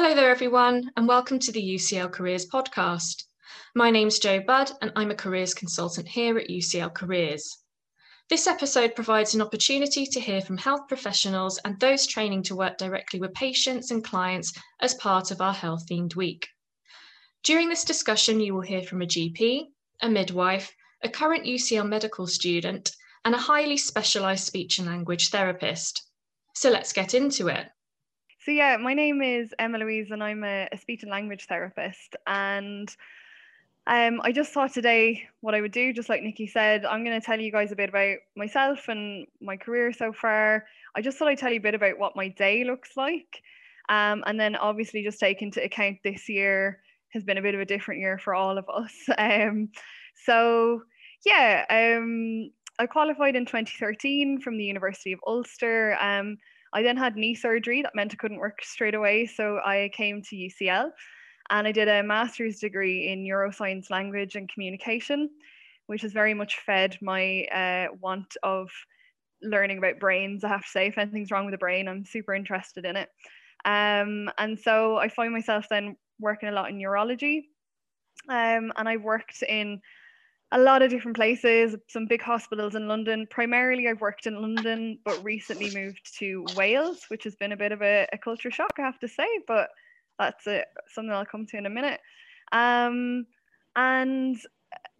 Hello there, everyone, and welcome to the UCL Careers podcast. My name's Jo Budd, and I'm a careers consultant here at UCL Careers. This episode provides an opportunity to hear from health professionals and those training to work directly with patients and clients as part of our Health Themed Week. During this discussion, you will hear from a GP, a midwife, a current UCL medical student, and a highly specialised speech and language therapist. So let's get into it. So yeah, my name is Emma Louise and I'm a, a speech and language therapist. And um, I just thought today what I would do, just like Nikki said, I'm going to tell you guys a bit about myself and my career so far. I just thought I'd tell you a bit about what my day looks like. Um, and then obviously just take into account this year has been a bit of a different year for all of us. Um, so yeah, um, I qualified in 2013 from the University of Ulster. I then had knee surgery that meant I couldn't work straight away. So I came to UCL and I did a master's degree in neuroscience, language, and communication, which has very much fed my uh, want of learning about brains. I have to say, if anything's wrong with the brain, I'm super interested in it. Um, and so I find myself then working a lot in neurology. Um, and I've worked in a lot of different places, some big hospitals in London. Primarily, I've worked in London, but recently moved to Wales, which has been a bit of a, a culture shock, I have to say, but that's something I'll come to in a minute. Um, and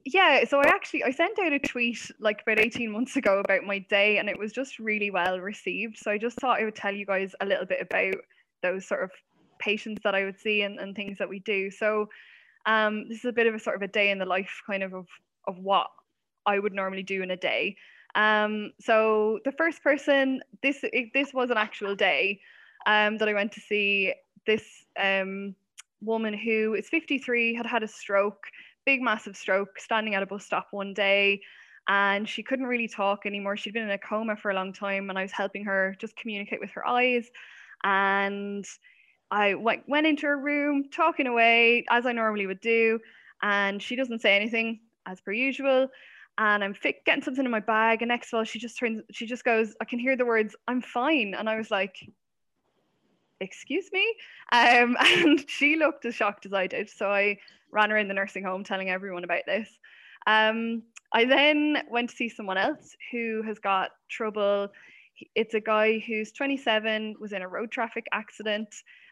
yeah, so I actually I sent out a tweet like about 18 months ago about my day, and it was just really well received. So I just thought I would tell you guys a little bit about those sort of patients that I would see and, and things that we do. So um, this is a bit of a sort of a day in the life kind of of of what I would normally do in a day. Um, so the first person, this this was an actual day um, that I went to see this um, woman who is 53, had had a stroke, big massive stroke, standing at a bus stop one day, and she couldn't really talk anymore. She'd been in a coma for a long time, and I was helping her just communicate with her eyes, and I went went into her room talking away as I normally would do, and she doesn't say anything as per usual. And I'm getting something in my bag. And next of all, she just turns, she just goes, I can hear the words, I'm fine. And I was like, excuse me? Um, and she looked as shocked as I did. So I ran around the nursing home telling everyone about this. Um, I then went to see someone else who has got trouble. It's a guy who's 27, was in a road traffic accident.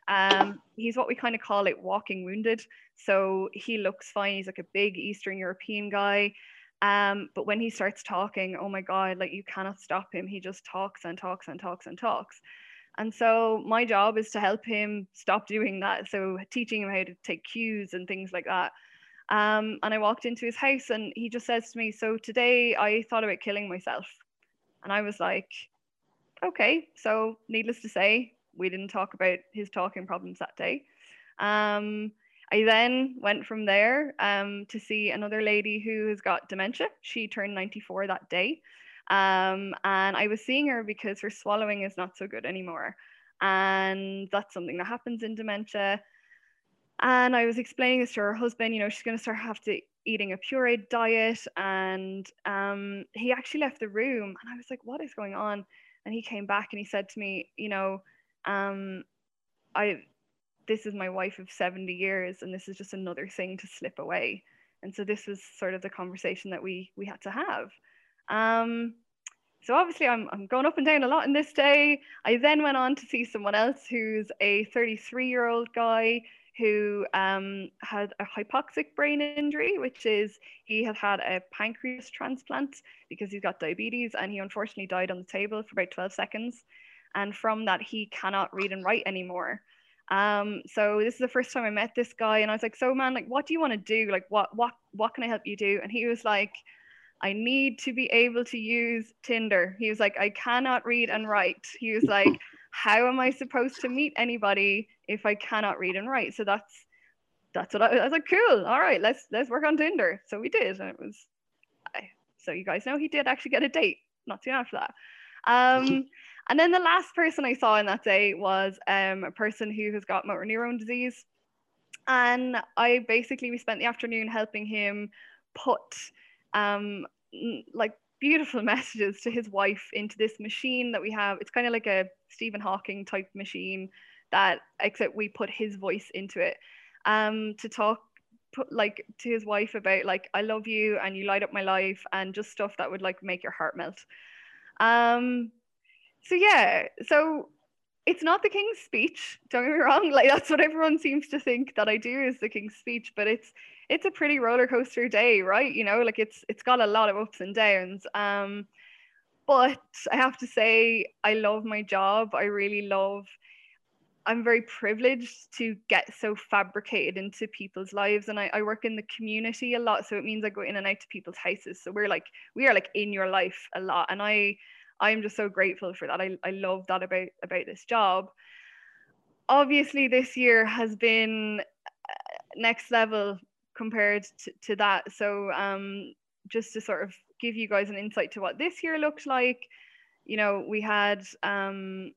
Um, he's what we kind of call it walking wounded. So he looks fine. He's like a big Eastern European guy. Um, but when he starts talking, oh my God, like you cannot stop him. He just talks and talks and talks and talks. And so my job is to help him stop doing that. So teaching him how to take cues and things like that. Um, and I walked into his house and he just says to me, So today I thought about killing myself. And I was like, Okay. So needless to say, we didn't talk about his talking problems that day. Um, I then went from there um, to see another lady who has got dementia. She turned 94 that day. Um, and I was seeing her because her swallowing is not so good anymore. And that's something that happens in dementia. And I was explaining this to her husband, you know, she's going to start have to eating a pureed diet. And um, he actually left the room. And I was like, what is going on? And he came back and he said to me, you know, um, I this is my wife of 70 years and this is just another thing to slip away. And so this was sort of the conversation that we we had to have. Um, so obviously I'm, I'm going up and down a lot in this day. I then went on to see someone else who's a 33 year old guy who um, had a hypoxic brain injury, which is he had had a pancreas transplant because he's got diabetes and he unfortunately died on the table for about 12 seconds and from that he cannot read and write anymore. Um so this is the first time i met this guy and i was like so man like what do you want to do? Like what what what can i help you do? And he was like i need to be able to use tinder. He was like i cannot read and write. He was like how am i supposed to meet anybody if i cannot read and write? So that's that's what I, I was like cool all right let's let's work on tinder. So we did and it was I, so you guys know he did actually get a date not soon after that. Um and then the last person I saw in that day was um, a person who has got motor neuron disease. And I basically, we spent the afternoon helping him put um, like beautiful messages to his wife into this machine that we have. It's kind of like a Stephen Hawking type machine. that except we put his voice into it um, to talk put like to his wife about like I love you and you light up my life and just stuff that would like make your heart melt. Um, so yeah, so it's not the king's speech. Don't get me wrong. Like that's what everyone seems to think that I do is the king's speech, but it's it's a pretty roller coaster day, right? You know, like it's it's got a lot of ups and downs. Um, but I have to say, I love my job. I really love. I'm very privileged to get so fabricated into people's lives, and I, I work in the community a lot, so it means I go in and out to people's houses. So we're like we are like in your life a lot, and I I'm just so grateful for that. I, I love that about about this job. Obviously, this year has been uh, next level compared to, to that. So um, just to sort of give you guys an insight to what this year looked like, you know, we had um,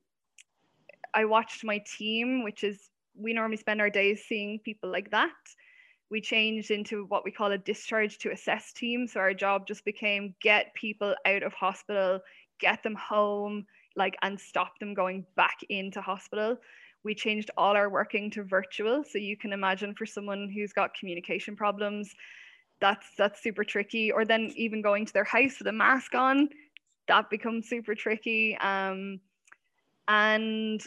I watched my team, which is we normally spend our days seeing people like that. We changed into what we call a discharge to assess team. So our job just became get people out of hospital, get them home, like, and stop them going back into hospital. We changed all our working to virtual. So you can imagine for someone who's got communication problems, that's that's super tricky. Or then even going to their house with a mask on, that becomes super tricky. Um, and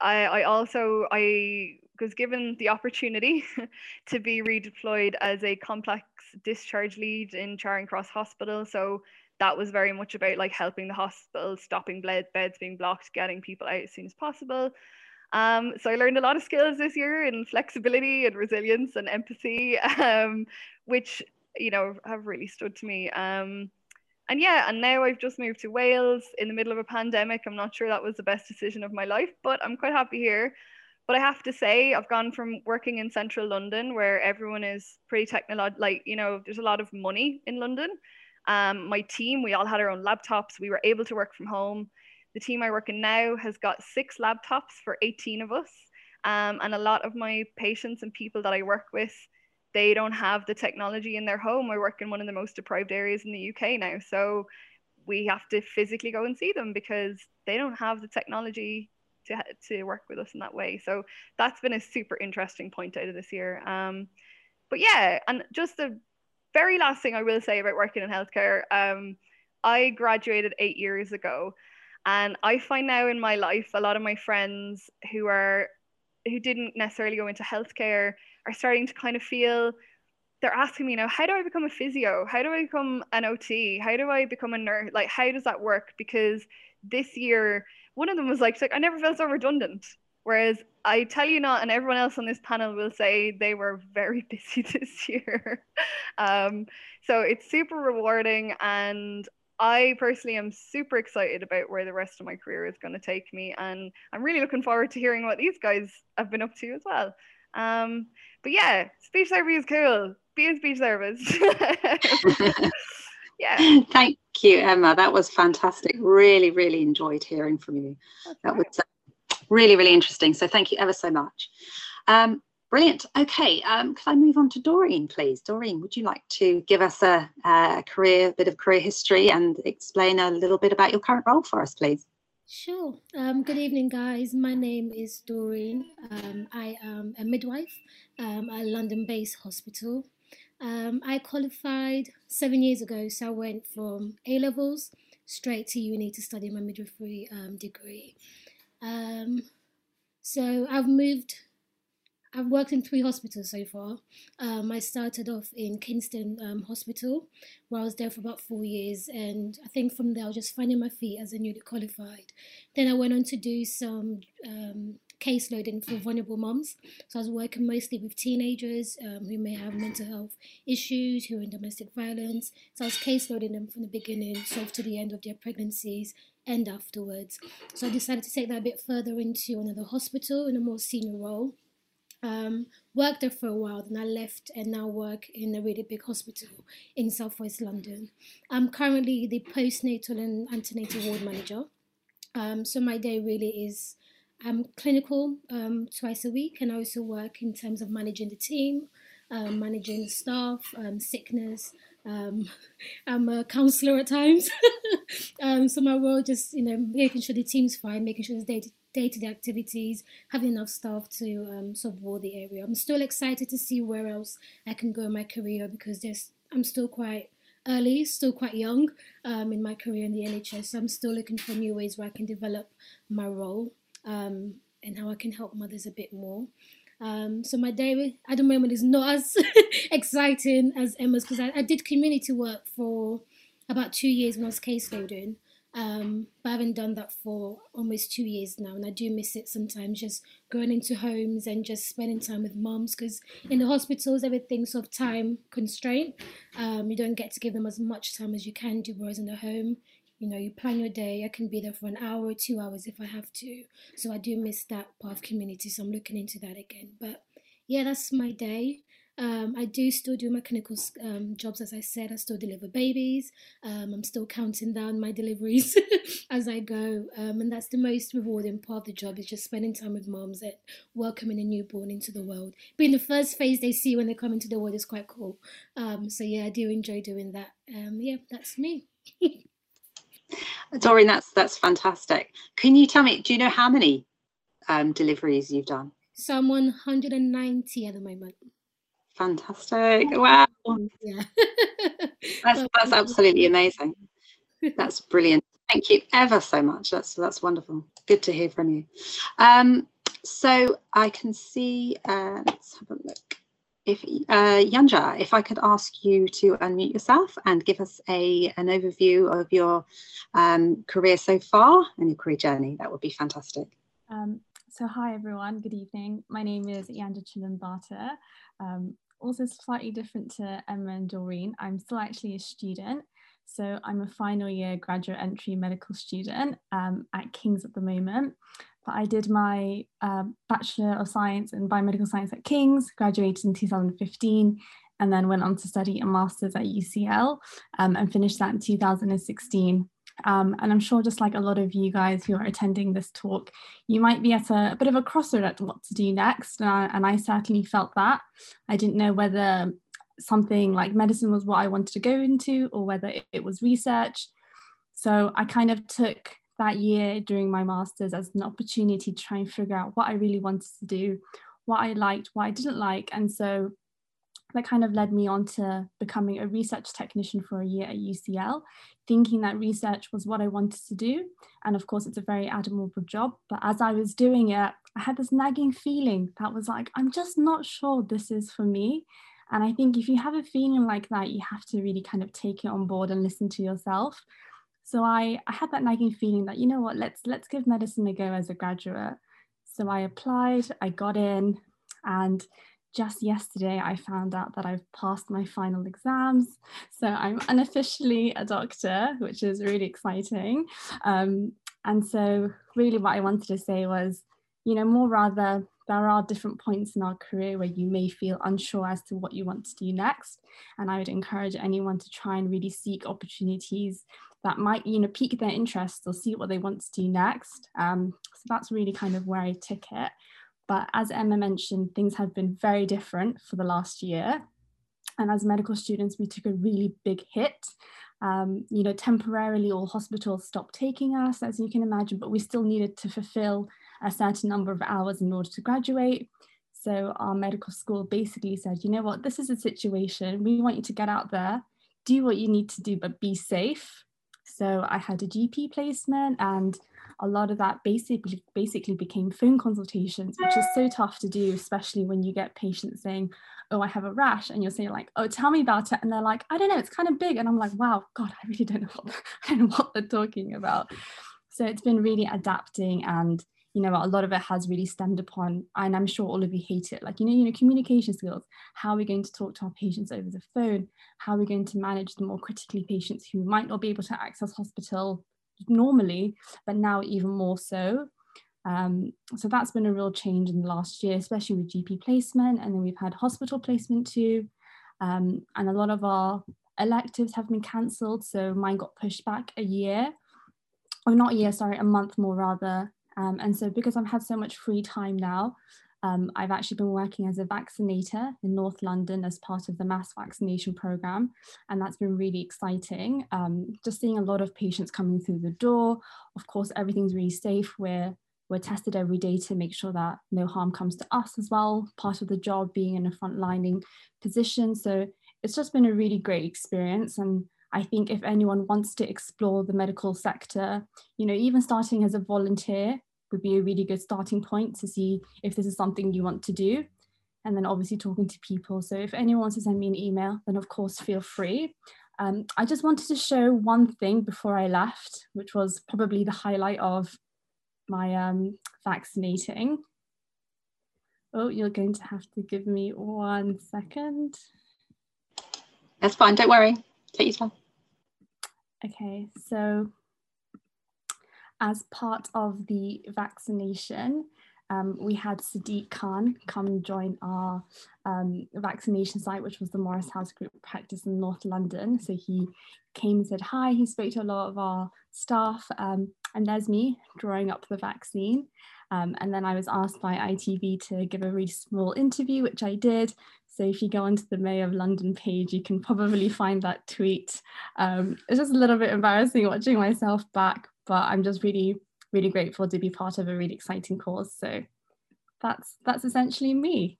I, I also I was given the opportunity to be redeployed as a complex discharge lead in Charing Cross Hospital. So that was very much about like helping the hospital, stopping beds being blocked, getting people out as soon as possible. Um, so I learned a lot of skills this year in flexibility and resilience and empathy, um, which you know have really stood to me. Um, and yeah, and now I've just moved to Wales in the middle of a pandemic. I'm not sure that was the best decision of my life, but I'm quite happy here. But I have to say, I've gone from working in central London where everyone is pretty technological, like, you know, there's a lot of money in London um, my team, we all had our own laptops. We were able to work from home. The team I work in now has got six laptops for 18 of us. Um, and a lot of my patients and people that I work with, they don't have the technology in their home. I work in one of the most deprived areas in the UK now. So we have to physically go and see them because they don't have the technology to, to work with us in that way. So that's been a super interesting point out of this year. Um, but yeah, and just the very last thing I will say about working in healthcare, um, I graduated eight years ago, and I find now in my life a lot of my friends who are who didn't necessarily go into healthcare are starting to kind of feel they're asking me you now, how do I become a physio? How do I become an OT? How do I become a nurse? Like, how does that work? Because this year, one of them was like, like I never felt so redundant. Whereas I tell you not, and everyone else on this panel will say they were very busy this year. um, so it's super rewarding. And I personally am super excited about where the rest of my career is going to take me. And I'm really looking forward to hearing what these guys have been up to as well. Um, but yeah, speech therapy is cool. Be a speech therapist. yeah. Thank you, Emma. That was fantastic. Really, really enjoyed hearing from you. That's that right. was really, really interesting. So thank you ever so much. Um, brilliant. Okay, um, could I move on to Doreen, please? Doreen, would you like to give us a, a career, bit of career history and explain a little bit about your current role for us, please? Sure. Um, good evening, guys. My name is Doreen. Um, I am a midwife um, at a London based hospital. Um, I qualified seven years ago, so I went from A levels straight to uni to study my midwifery um, degree. Um, so I've moved. I've worked in three hospitals so far. Um, I started off in Kingston um, Hospital, where I was there for about four years, and I think from there I was just finding my feet as a newly qualified. Then I went on to do some um, caseloading for vulnerable moms. So I was working mostly with teenagers um, who may have mental health issues, who are in domestic violence. So I was caseloading them from the beginning, so to the end of their pregnancies and afterwards. So I decided to take that a bit further into another hospital in a more senior role. Um, worked there for a while, then I left and now work in a really big hospital in southwest London. I'm currently the postnatal and antenatal ward manager. Um, so my day really is I'm clinical um, twice a week, and I also work in terms of managing the team, um, managing staff, um, sickness, um, I'm a counselor at times. Um, so my role just you know making sure the team's fine, making sure there's day to day activities, having enough staff to um, support the area. I'm still excited to see where else I can go in my career because there's I'm still quite early, still quite young um, in my career in the NHS. So I'm still looking for new ways where I can develop my role um, and how I can help mothers a bit more. Um, so my day at the moment is not as exciting as Emma's because I, I, did community work for about two years when I was caseloading. Um, but I haven't done that for almost two years now, and I do miss it sometimes. Just going into homes and just spending time with moms, because in the hospitals everything's sort of time constraint. Um, you don't get to give them as much time as you can do, whereas in the home, you know, you plan your day. I can be there for an hour or two hours if I have to. So I do miss that part of community. So I'm looking into that again. But yeah, that's my day. Um, I do still do my clinical um, jobs, as I said. I still deliver babies. Um, I'm still counting down my deliveries as I go, um, and that's the most rewarding part of the job is just spending time with moms and welcoming a newborn into the world. Being the first face they see when they come into the world is quite cool. Um, so yeah, I do enjoy doing that. Um, yeah, that's me. Doreen, that's that's fantastic. Can you tell me? Do you know how many um, deliveries you've done? So I'm 190 at the moment. Fantastic! Wow. Yeah. that's that's absolutely amazing. That's brilliant. Thank you ever so much. That's that's wonderful. Good to hear from you. Um, so I can see. Uh, let's have a look if uh, Yanja, if I could ask you to unmute yourself and give us a an overview of your um, career so far and your career journey, that would be fantastic. Um, so hi everyone, good evening. My name is Yanja Chilimbata. Um, also slightly different to Emma and Doreen, I'm still actually a student. So I'm a final year graduate entry medical student um, at King's at the moment. But I did my uh, Bachelor of Science in Biomedical Science at King's, graduated in 2015, and then went on to study a master's at UCL um, and finished that in 2016. Um, and I'm sure, just like a lot of you guys who are attending this talk, you might be at a, a bit of a crossroad at what to do next. And I, and I certainly felt that. I didn't know whether something like medicine was what I wanted to go into or whether it, it was research. So I kind of took that year during my master's as an opportunity to try and figure out what I really wanted to do, what I liked, what I didn't like. And so that kind of led me on to becoming a research technician for a year at UCL, thinking that research was what I wanted to do. And of course, it's a very admirable job. But as I was doing it, I had this nagging feeling that was like, I'm just not sure this is for me. And I think if you have a feeling like that, you have to really kind of take it on board and listen to yourself. So I, I had that nagging feeling that, you know what, let's let's give medicine a go as a graduate. So I applied, I got in, and just yesterday I found out that I've passed my final exams. So I'm unofficially a doctor, which is really exciting. Um, and so really what I wanted to say was, you know, more rather there are different points in our career where you may feel unsure as to what you want to do next. And I would encourage anyone to try and really seek opportunities that might you know pique their interest or see what they want to do next. Um, so that's really kind of where I took it. But as Emma mentioned, things have been very different for the last year. And as medical students, we took a really big hit. Um, you know, temporarily all hospitals stopped taking us, as you can imagine, but we still needed to fulfill a certain number of hours in order to graduate. So our medical school basically said, you know what, this is a situation. We want you to get out there, do what you need to do, but be safe. So I had a GP placement and a lot of that basically basically became phone consultations, which is so tough to do, especially when you get patients saying, Oh, I have a rash, and you're saying like, Oh, tell me about it. And they're like, I don't know, it's kind of big. And I'm like, wow, God, I really don't know what I don't know what they're talking about. So it's been really adapting and you know, a lot of it has really stemmed upon, and I'm sure all of you hate it, like, you know, you know, communication skills. How are we going to talk to our patients over the phone? How are we going to manage the more critically patients who might not be able to access hospital normally, but now even more so? Um, so that's been a real change in the last year, especially with GP placement. And then we've had hospital placement too. Um, and a lot of our electives have been cancelled. So mine got pushed back a year, or not a year, sorry, a month more rather, um, and so because I've had so much free time now, Um, I've actually been working as a vaccinator in North London as part of the mass vaccination program, and that's been really exciting. Um, just seeing a lot of patients coming through the door. Of course, everything's really safe. We're we're tested every day to make sure that no harm comes to us as well. Part of the job being in a frontlining position, so it's just been a really great experience and. I think if anyone wants to explore the medical sector, you know, even starting as a volunteer would be a really good starting point to see if this is something you want to do. And then obviously talking to people. So if anyone wants to send me an email, then of course feel free. Um, I just wanted to show one thing before I left, which was probably the highlight of my um, vaccinating. Oh, you're going to have to give me one second. That's fine, don't worry. Take your time. Okay, so as part of the vaccination, um, we had Sadiq Khan come join our um, vaccination site, which was the Morris House Group practice in North London. So he came and said hi. He spoke to a lot of our staff, um, and there's me drawing up the vaccine. Um, and then I was asked by ITV to give a really small interview, which I did. So if you go onto the Mayor of London page, you can probably find that tweet. Um, it's just a little bit embarrassing watching myself back, but I'm just really, really grateful to be part of a really exciting cause. So that's that's essentially me.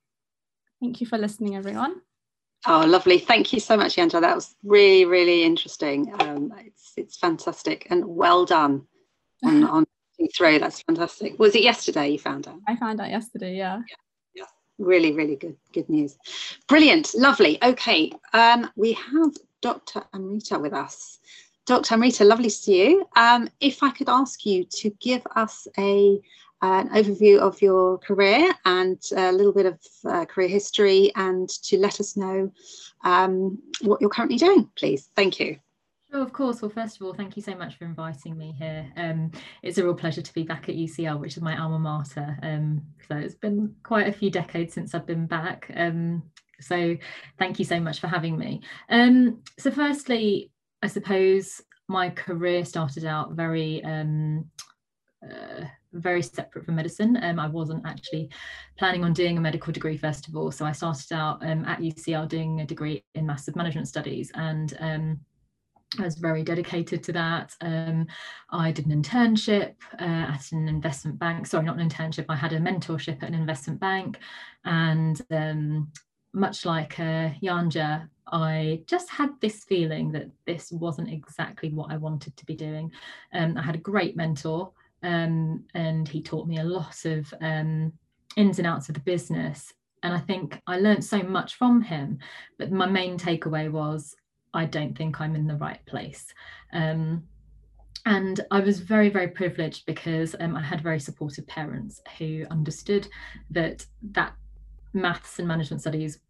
Thank you for listening, everyone. Oh, lovely. Thank you so much, Yanja. That was really, really interesting. Um, it's, it's fantastic and well done on, on through. That's fantastic. Was it yesterday you found out? I found out yesterday, yeah. yeah. yeah. Really, really good, good news. Brilliant, lovely. Okay, um, we have Dr. Amrita with us. Dr. Amrita, lovely to see you. Um, if I could ask you to give us a an overview of your career and a little bit of uh, career history and to let us know um, what you're currently doing, please. Thank you. Oh, of course. Well, first of all, thank you so much for inviting me here. Um, it's a real pleasure to be back at UCL, which is my alma mater. Um, so it's been quite a few decades since I've been back. Um, so thank you so much for having me. Um, so firstly, I suppose my career started out very um, uh, very separate from medicine. Um, I wasn't actually planning on doing a medical degree first of all. So I started out um, at UCL doing a degree in maths and management studies and um, I was very dedicated to that. Um, I did an internship uh, at an investment bank. Sorry, not an internship. I had a mentorship at an investment bank, and um, much like uh, Yanja, I just had this feeling that this wasn't exactly what I wanted to be doing. Um, I had a great mentor, um, and he taught me a lot of um, ins and outs of the business. And I think I learned so much from him. But my main takeaway was I don't think I'm in the right place. Um, and I was very, very privileged because um, I had very supportive parents who understood that that maths and management studies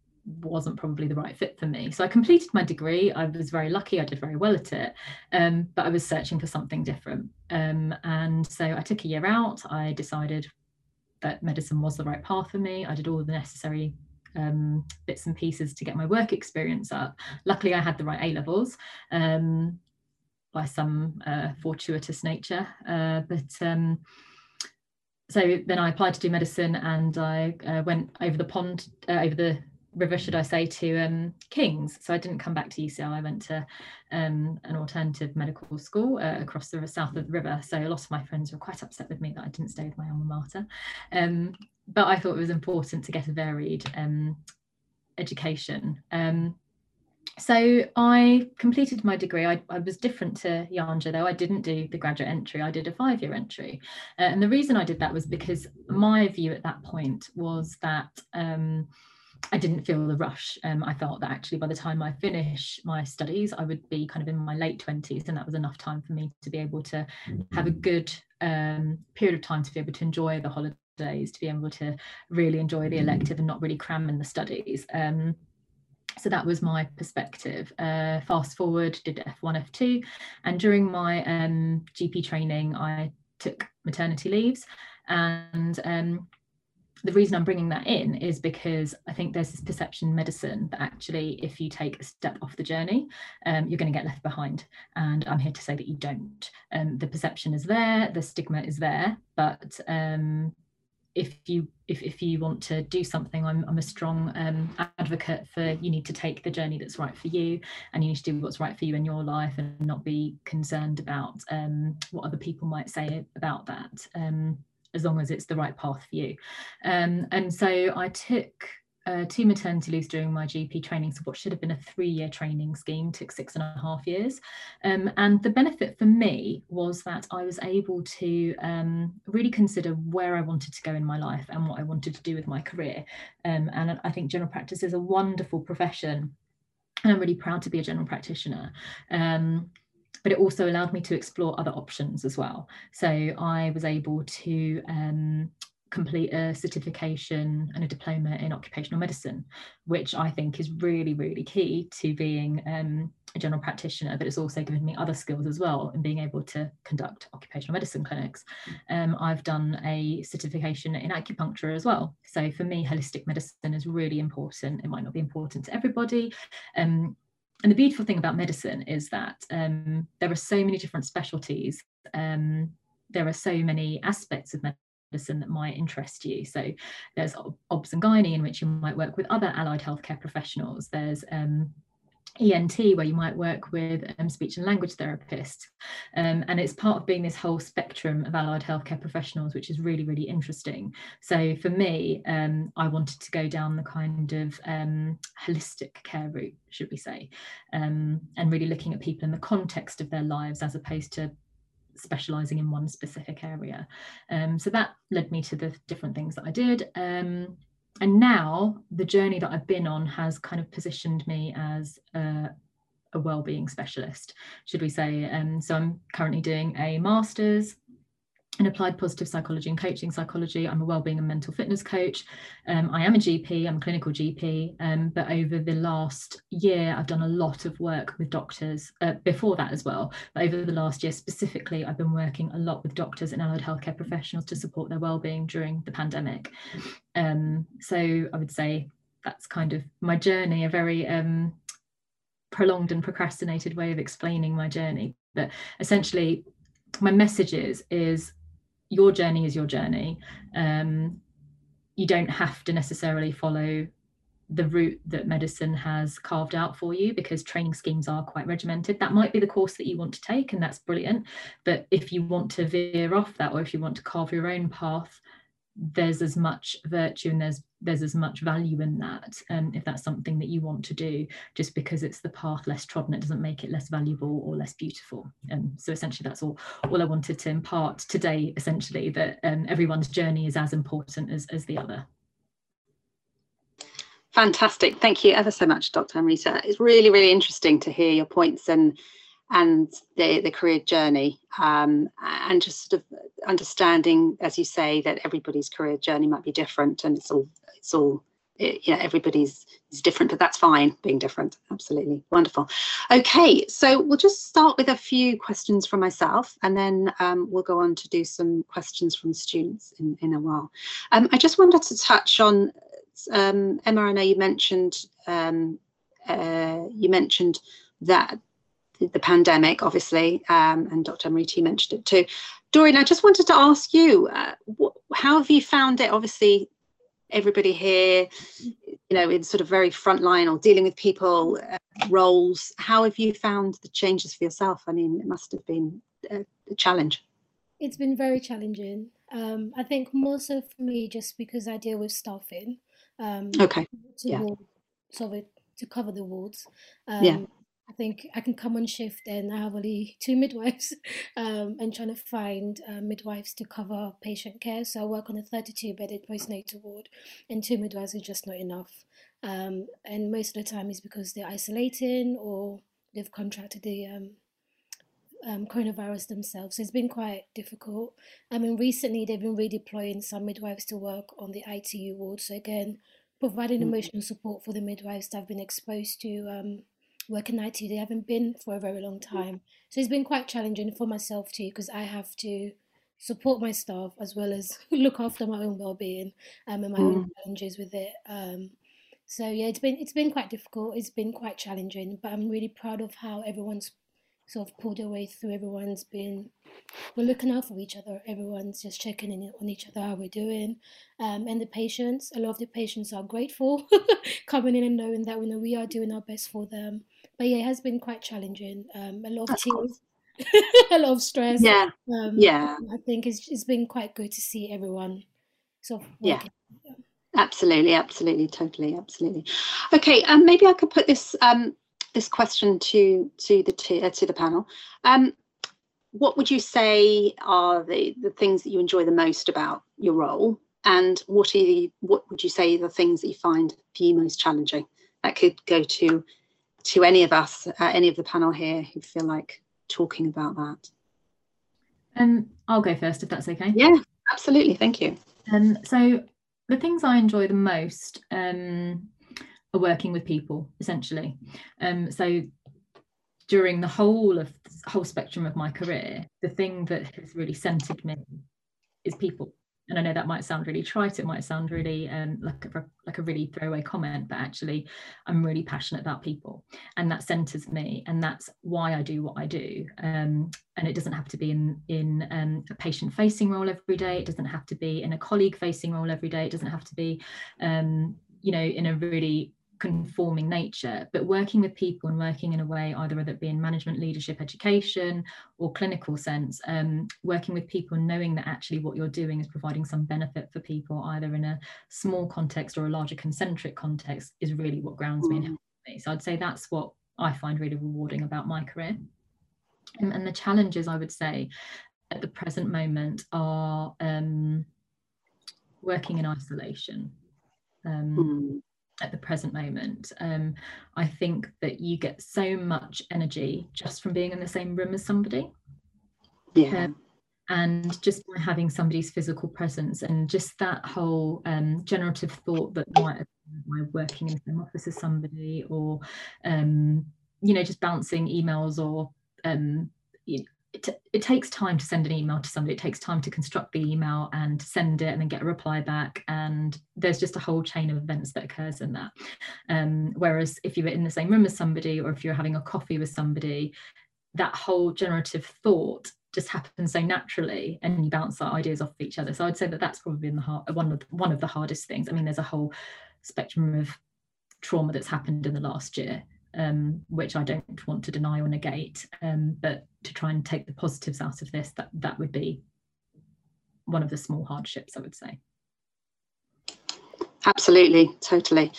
wasn't probably the right fit for me. So I completed my degree. I was very lucky. I did very well at it, um, but I was searching for something different. Um, and so I took a year out. I decided that medicine was the right path for me. I did all the necessary um, bits and pieces to get my work experience up. Luckily, I had the right A levels um, by some uh, fortuitous nature. Uh, but um, so then I applied to do medicine and I uh, went over the pond, uh, over the river, should I say, to um, King's. So I didn't come back to UCL. I went to um, an alternative medical school uh, across the south of the river. So a lot of my friends were quite upset with me that I didn't stay with my alma mater. Um, but I thought it was important to get a varied um, education. Um, so I completed my degree. I, I, was different to Yanja though. I didn't do the graduate entry. I did a five-year entry, uh, and the reason I did that was because my view at that point was that um, I didn't feel the rush. Um, I felt that actually by the time I finish my studies, I would be kind of in my late 20s, and that was enough time for me to be able to have a good um, period of time to be able to enjoy the holidays, to be able to really enjoy the elective and not really cram in the studies. Um, so that was my perspective. Uh, fast forward, did F1, F2, and during my um, GP training, I took maternity leaves and um, the reason I'm bringing that in is because I think there's this perception in medicine that actually, if you take a step off the journey, um, you're going to get left behind. And I'm here to say that you don't. Um, the perception is there, the stigma is there, but um, if you if, if you want to do something i'm, I'm a strong um, advocate for you need to take the journey that's right for you and you need to do what's right for you in your life and not be concerned about um, what other people might say about that um, as long as it's the right path for you. Um, and so i took uh, two maternity leaves during my GP training. So what should have been a three-year training scheme took six and a half years. Um, and the benefit for me was that I was able to um, really consider where I wanted to go in my life and what I wanted to do with my career. Um, and I think general practice is a wonderful profession. And I'm really proud to be a general practitioner um, but it also allowed me to explore other options as well. So I was able to um, complete a certification and a diploma in occupational medicine, which I think is really, really key to being um, a general practitioner, but it's also given me other skills as well in being able to conduct occupational medicine clinics. Um, I've done a certification in acupuncture as well. So for me, holistic medicine is really important. It might not be important to everybody. Um, and the beautiful thing about medicine is that um, there are so many different specialties. Um, there are so many aspects of medicine that might interest you. So there's OBS and gynae in which you might work with other allied healthcare professionals. There's um, ENT, where you might work with um, speech and language therapists. Um, and it's part of being this whole spectrum of allied healthcare professionals, which is really, really interesting. So for me, um, I wanted to go down the kind of um, holistic care route, should we say, um, and really looking at people in the context of their lives as opposed to specializing in one specific area. Um, so that led me to the different things that I did. Um, and now the journey that I've been on has kind of positioned me as a, a well-being specialist, should we say. Um, so I'm currently doing a master's in applied positive psychology and coaching psychology. I'm a wellbeing and mental fitness coach. Um, I am a GP, I'm a clinical GP, um, but over the last year, I've done a lot of work with doctors uh, before that as well. But over the last year specifically, I've been working a lot with doctors and allied healthcare professionals to support their wellbeing during the pandemic. Um, so I would say that's kind of my journey, a very um, prolonged and procrastinated way of explaining my journey. But essentially, my message is, is your journey is your journey. Um, you don't have to necessarily follow the route that medicine has carved out for you because training schemes are quite regimented. That might be the course that you want to take, and that's brilliant. But if you want to veer off that, or if you want to carve your own path, there's as much virtue and there's there's as much value in that um, if that's something that you want to do just because it's the path less trodden it doesn't make it less valuable or less beautiful. And um, so essentially that's all all i wanted to impart today essentially that um, everyone's journey is as important as, as the other. Fantastic. Thank you ever so much dr amrita. It's really really interesting to hear your points and and the, the career journey um, and just sort of understanding as you say that everybody's career journey might be different and it's all it's all it, you know everybody's is different but that's fine being different. Absolutely. Wonderful. Okay so we'll just start with a few questions from myself and then um, we'll go on to do some questions from students in, in a while. Um, i just wanted to touch on um, emma i know you mentioned um, uh, you mentioned that the pandemic, obviously, um, and Dr. Amrita mentioned it too. Doreen, I just wanted to ask you, uh, how have you found it? Obviously, everybody here, you know, in sort of very frontline or dealing with people uh, roles. How have you found the changes for yourself? I mean, it must have been a, a challenge. It's been very challenging. Um, I think more so for me, just because I deal with staffing. Um, okay. To yeah. Ward, to cover the wards. Um, yeah. I think I can come on shift and I have only two midwives um, and trying to find uh, midwives to cover patient care. So I work on a 32 bedded postnatal ward and two midwives are just not enough. Um, and most of the time is because they're isolating or they've contracted the um, um, coronavirus themselves. So it's been quite difficult. I mean, recently they've been redeploying some midwives to work on the ITU ward. So again, providing mm. emotional support for the midwives that have been exposed to um, working IT. They haven't been for a very long time. So it's been quite challenging for myself too, because I have to support my staff as well as look after my own well-being um, and my mm. own challenges with it. Um, so yeah, it's been it's been quite difficult. It's been quite challenging, but I'm really proud of how everyone's sort of pulled their way through. Everyone's been we're looking out for each other. Everyone's just checking in on each other how we're doing, um, and the patients. A lot of the patients are grateful coming in and knowing that you know we are doing our best for them. But yeah, it has been quite challenging. Um, a lot of tears, a lot of stress. Yeah, um, yeah. I think it's it's been quite good to see everyone sort of yeah. Absolutely, absolutely, totally, absolutely. Okay, um, maybe I could put this um, this question to to the to, uh, to the panel. Um, what would you say are the, the things that you enjoy the most about your role and what are the, what would you say are the things that you find for you most challenging that could go to to any of us uh, any of the panel here who feel like talking about that. Um i'll go first if that's okay. Yeah absolutely thank you. Um so the things i enjoy the most um are working with people essentially. Um so during the whole of the whole spectrum of my career, the thing that has really centered me is people. And I know that might sound really trite, it might sound really um, like a, like a really throwaway comment, but actually, I'm really passionate about people, and that centers me, and that's why I do what I do. Um, and it doesn't have to be in in um, a patient-facing role every day. It doesn't have to be in a colleague-facing role every day. It doesn't have to be, um, you know, in a really conforming nature, but working with people and working in a way, either whether it be in management, leadership, education, or clinical sense, um, working with people and knowing that actually what you're doing is providing some benefit for people, either in a small context or a larger concentric context, is really what grounds me and helps me. So I'd say that's what I find really rewarding about my career. Um, and the challenges I would say at the present moment are um, working in isolation. Um, mm at the present moment. Um, I think that you get so much energy just from being in the same room as somebody. Yeah. Um, and just by having somebody's physical presence and just that whole um, generative thought that might have my working in the same office as somebody or um, you know just bouncing emails or um, it, it takes time to send an email to somebody. It takes time to construct the email and send it and then get a reply back. And there's just a whole chain of events that occurs in that. Um, whereas if you were in the same room as somebody or if you're having a coffee with somebody, that whole generative thought just happens so naturally and you bounce our ideas off of each other. So I'd say that that's probably been the hard, one of one of the hardest things. I mean, there's a whole spectrum of trauma that's happened in the last year um, which I don't want to deny or negate. Um, but to try and take the positives out of this, that that would be one of the small hardships, I would say. Absolutely, totally.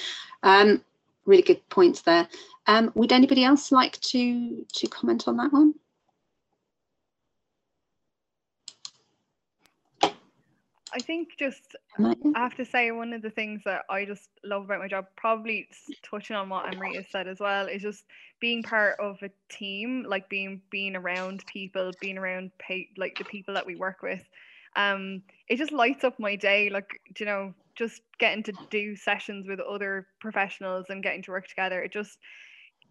Um, really good points there. Um, would anybody else like to to comment on that one? I think just I have to say one of the things that I just love about my job, probably touching on what Amrita said as well, is just being part of a team, like being being around people, being around pay, like the people that we work with. Um, it just lights up my day. Like you know, just getting to do sessions with other professionals and getting to work together. It just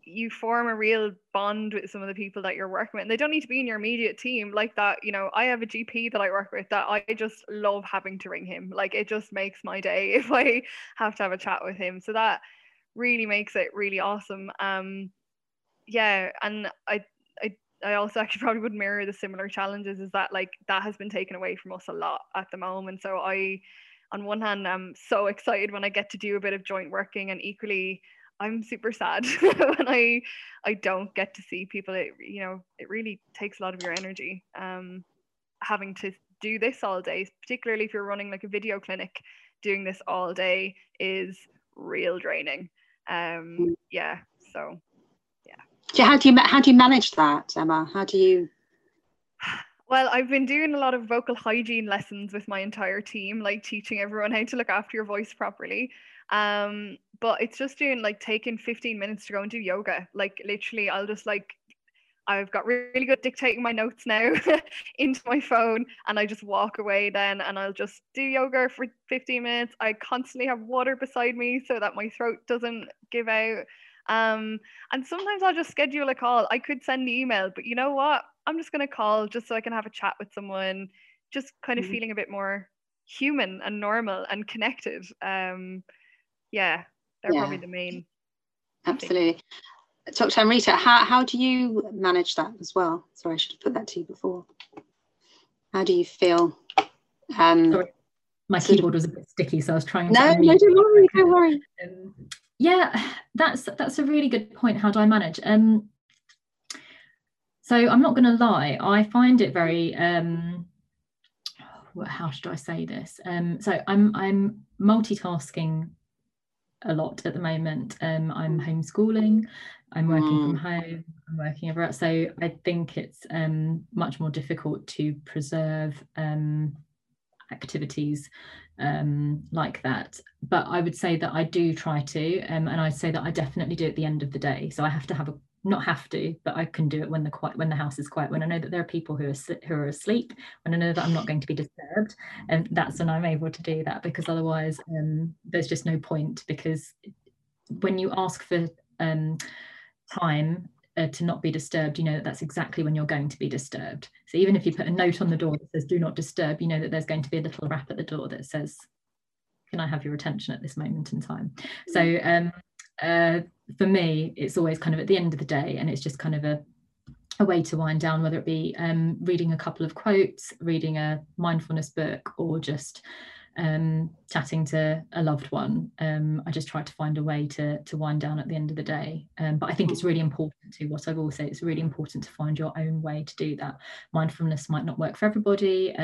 you form a real bond with some of the people that you're working with. And they don't need to be in your immediate team like that. You know, I have a GP that I work with that I just love having to ring him. Like it just makes my day if I have to have a chat with him. So that really makes it really awesome. Um yeah, and I I I also actually probably would mirror the similar challenges is that like that has been taken away from us a lot at the moment. So I on one hand I'm so excited when I get to do a bit of joint working and equally I'm super sad when I I don't get to see people. It you know it really takes a lot of your energy. Um, having to do this all day, particularly if you're running like a video clinic, doing this all day is real draining. Um, mm. yeah. So yeah. So how do you how do you manage that, Emma? How do you? Well, I've been doing a lot of vocal hygiene lessons with my entire team, like teaching everyone how to look after your voice properly. Um, but it's just doing like taking 15 minutes to go and do yoga. Like literally, I'll just like I've got really good dictating my notes now into my phone and I just walk away then and I'll just do yoga for 15 minutes. I constantly have water beside me so that my throat doesn't give out. Um, and sometimes I'll just schedule a call. I could send the email, but you know what? I'm just going to call just so I can have a chat with someone, just kind of mm-hmm. feeling a bit more human and normal and connected. Um, yeah, they're yeah. probably the main. Absolutely. Dr. Amrita, how, how do you manage that as well? Sorry, I should have put that to you before. How do you feel? Um, Sorry, my keyboard was a bit sticky, so I was trying. No, to no, don't worry, don't worry. Um, yeah, that's that's a really good point. How do I manage? Um, so I'm not going to lie. I find it very. Um, how should I say this? Um, so I'm I'm multitasking a lot at the moment. Um, I'm homeschooling. I'm working mm. from home. I'm working everywhere. So I think it's um, much more difficult to preserve um, activities um, like that. But I would say that I do try to, um, and I'd say that I definitely do at the end of the day. So I have to have a not have to, but I can do it when the quiet when the house is quiet. When I know that there are people who are who are asleep, when I know that I'm not going to be disturbed, and that's when I'm able to do that. Because otherwise, um, there's just no point. Because when you ask for um, time uh, to not be disturbed, you know that that's exactly when you're going to be disturbed. So even if you put a note on the door that says "Do not disturb," you know that there's going to be a little rap at the door that says, "Can I have your attention at this moment in time?" So um, uh, for me, it's always kind of at the end of the day, and it's just kind of a a way to wind down, whether it be um, reading a couple of quotes, reading a mindfulness book, or just um, chatting to a loved one. Um, I just try to find a way to to wind down at the end of the day. Um, but I think it's really important to what I've always said. It's really important to find your own way to do that. Mindfulness might not work for everybody.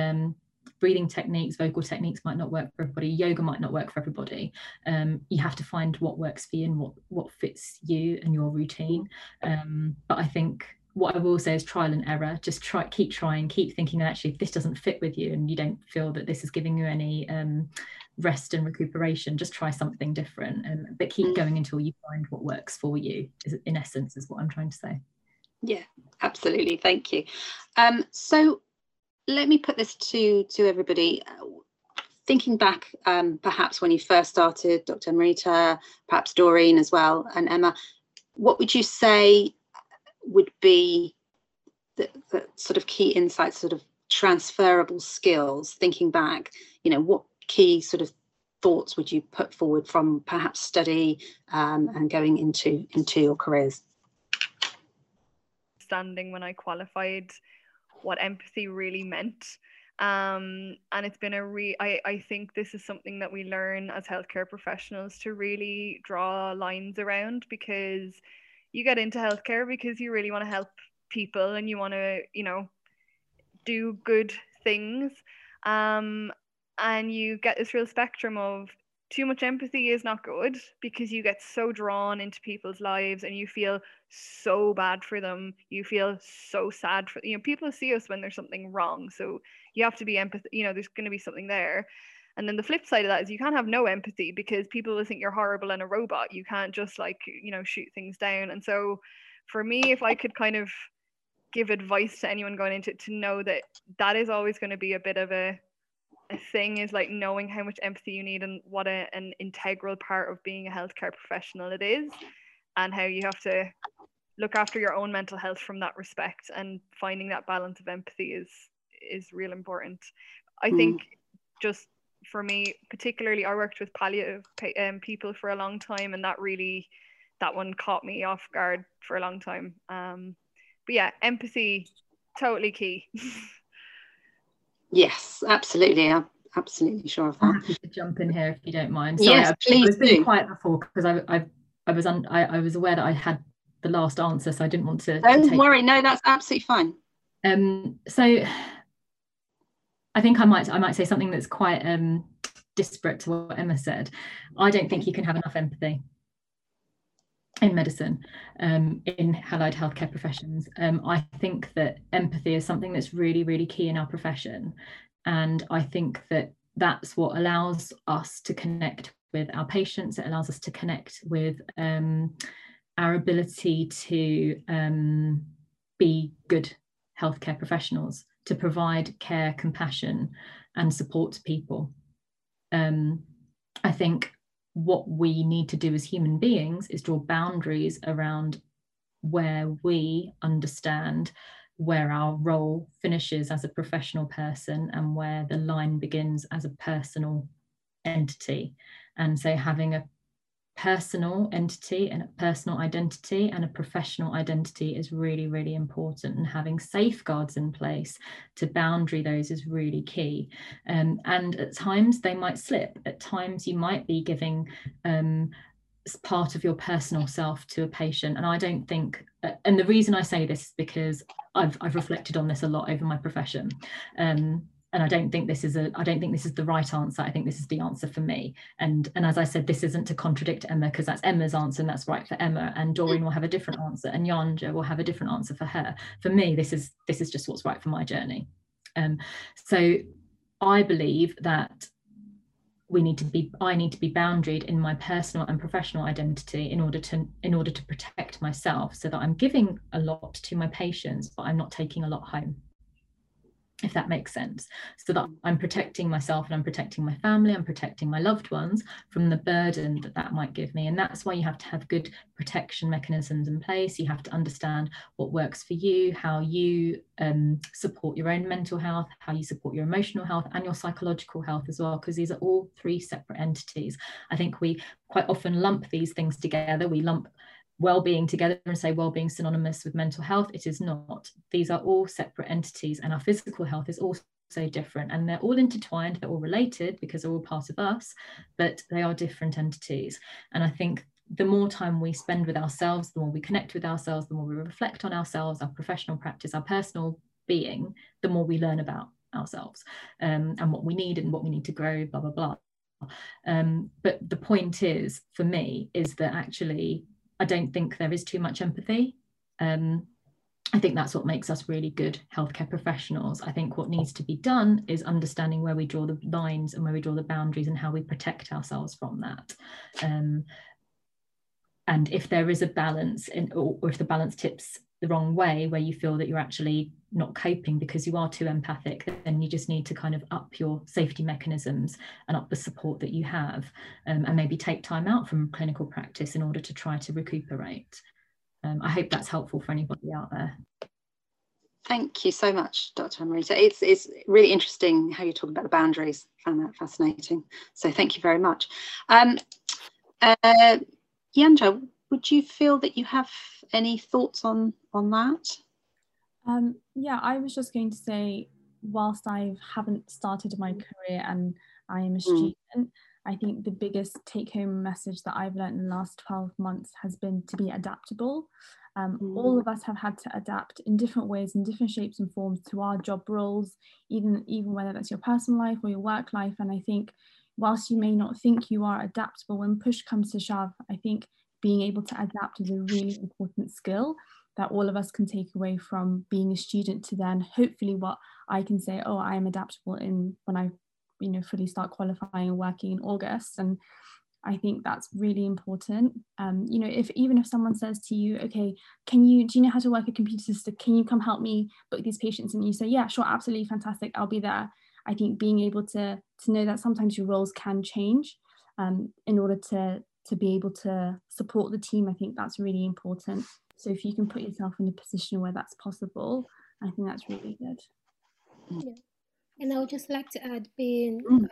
Um, breathing techniques, vocal techniques might not work for everybody. Yoga might not work for everybody. Um, you have to find what works for you and what what fits you and your routine. Um, but I think what I will say is trial and error. Just try, keep trying, keep thinking that actually if this doesn't fit with you and you don't feel that this is giving you any um, rest and recuperation, just try something different. And but keep mm. going until you find what works for you. Is in essence is what I'm trying to say. Yeah, absolutely. Thank you. Um, so let me put this to to everybody. Thinking back, um, perhaps when you first started, Dr. Amrita, perhaps Doreen as well, and Emma, what would you say would be the, the sort of key insights, sort of transferable skills? Thinking back, you know, what key sort of thoughts would you put forward from perhaps study um, and going into into your careers? Standing when I qualified what empathy really meant. Um, and it's been a re I, I think this is something that we learn as healthcare professionals to really draw lines around because you get into healthcare because you really want to help people and you want to, you know, do good things. Um, and you get this real spectrum of too much empathy is not good because you get so drawn into people's lives and you feel so bad for them. You feel so sad for you know people see us when there's something wrong. So you have to be empathy you know there's going to be something there. And then the flip side of that is you can't have no empathy because people will think you're horrible and a robot. You can't just like you know shoot things down. And so for me if i could kind of give advice to anyone going into it to know that that is always going to be a bit of a a thing is like knowing how much empathy you need and what a, an integral part of being a healthcare professional it is and how you have to look after your own mental health from that respect and finding that balance of empathy is is real important. I mm. think just for me particularly i worked with palliative um, people for a long time and that really that one caught me off guard for a long time. Um but yeah empathy totally key Yes, absolutely. I'm absolutely sure of that. I'm happy to jump in here if you don't mind. Sorry, yes, please. I was being quiet before because I, I, I was un, I, I was aware that I had the last answer, so I didn't want to. Don't to worry. No, that's absolutely fine. Um, so I think I might I might say something that's quite um disparate to what Emma said. I don't think you can have enough empathy in medicine, um, in allied healthcare professions. Um, I think that empathy is something that's really, really key in our profession. And I think that that's what allows us to connect with our patients. It allows us to connect with um, our ability to um, be good healthcare professionals, to provide care, compassion, and support to people. Um, I think what we need to do as human beings is draw boundaries around where we understand where our role finishes as a professional person and where the line begins as a personal entity. And so having a personal entity and a personal identity and a professional identity is really really important. And having safeguards in place to boundary those is really key. Um, and at times they might slip. At times you might be giving um, part of your personal self to a patient. And i don't think uh, and the reason i say this is because i've, I've reflected on this a lot over my profession. Um, and I don't think this is a I don't think this is the right answer. I think this is the answer for me. And and as I said, this isn't to contradict Emma because that's Emma's answer and that's right for Emma. And Doreen will have a different answer, and Yanja will have a different answer for her. For me, this is this is just what's right for my journey. Um, so I believe that we need to be i need to be boundaried in my personal and professional identity in order to in order to protect myself so that i'm giving a lot to my patients but i'm not taking a lot home if that makes sense so that i'm protecting myself and i'm protecting my family i'm protecting my loved ones from the burden that that might give me. And that's why you have to have good protection mechanisms in place. You have to understand what works for you how you um, support your own mental health how you support your emotional health and your psychological health as well because these are all three separate entities. I think we quite often lump these things together. We lump well-being together and say well-being synonymous with mental health it is not. These are all separate entities and our physical health is also different and they're all intertwined they're all related because they're all part of us but they are different entities. And i think the more time we spend with ourselves the more we connect with ourselves the more we reflect on ourselves our professional practice our personal being the more we learn about ourselves um, and what we need and what we need to grow blah blah blah. Um, but the point is for me is that actually I don't think there is too much empathy. Um, I think that's what makes us really good healthcare professionals. I think what needs to be done is understanding where we draw the lines and where we draw the boundaries and how we protect ourselves from that. Um, and if there is a balance, in, or, if the balance tips the wrong way, where you feel that you're actually not coping because you are too empathic, then you just need to kind of up your safety mechanisms and up the support that you have, um, and maybe take time out from clinical practice in order to try to recuperate. Um, I hope that's helpful for anybody out there. Thank you so much, Dr. Amrita. It's, it's really interesting how you talk about the boundaries. I found that fascinating. So thank you very much. Um, uh, Yanja, would you feel that you have any thoughts on, on that? Um, yeah, I was just going to say, whilst I haven't started my career and I am a mm. student, mm. I think the biggest take home message that I've learned in the last 12 months has been to be adaptable. Um, mm. All of us have had to adapt in different ways, in different shapes and forms to our job roles, even, even whether that's your personal life or your work life. And I think, whilst you may not think you are adaptable, when push comes to shove, I think being able to adapt is a really important skill that all of us can take away from being a student to then hopefully what I can say, oh, I am adaptable in when I, you know, fully start qualifying and working in August. And I think that's really important. Um, you know, if even if someone says to you, okay, can you do you know how to work a computer system? Can you come help me book these patients? And you say, yeah, sure, absolutely, fantastic, I'll be there. I think being able to to know that sometimes your roles can change um, in order to to be able to support the team, I think that's really important. So if you can put yourself in a position where that's possible, I think that's really good. Yeah. And I would just like to add being mm. uh,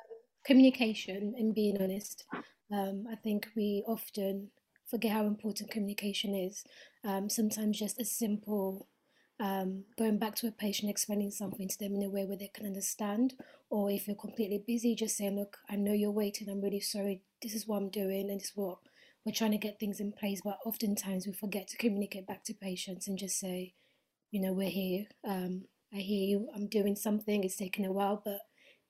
communication and being honest. Um, I think we often forget how important communication is. Um, sometimes just a simple um, going back to a patient, explaining something to them in a way where they can understand, or if you're completely busy, just saying, "Look, I know you're waiting. I'm really sorry. This is what I'm doing, and this is what we're trying to get things in place, but oftentimes we forget to communicate back to patients and just say, you know, we're here. Um, I hear you. I'm doing something. It's taken a while, but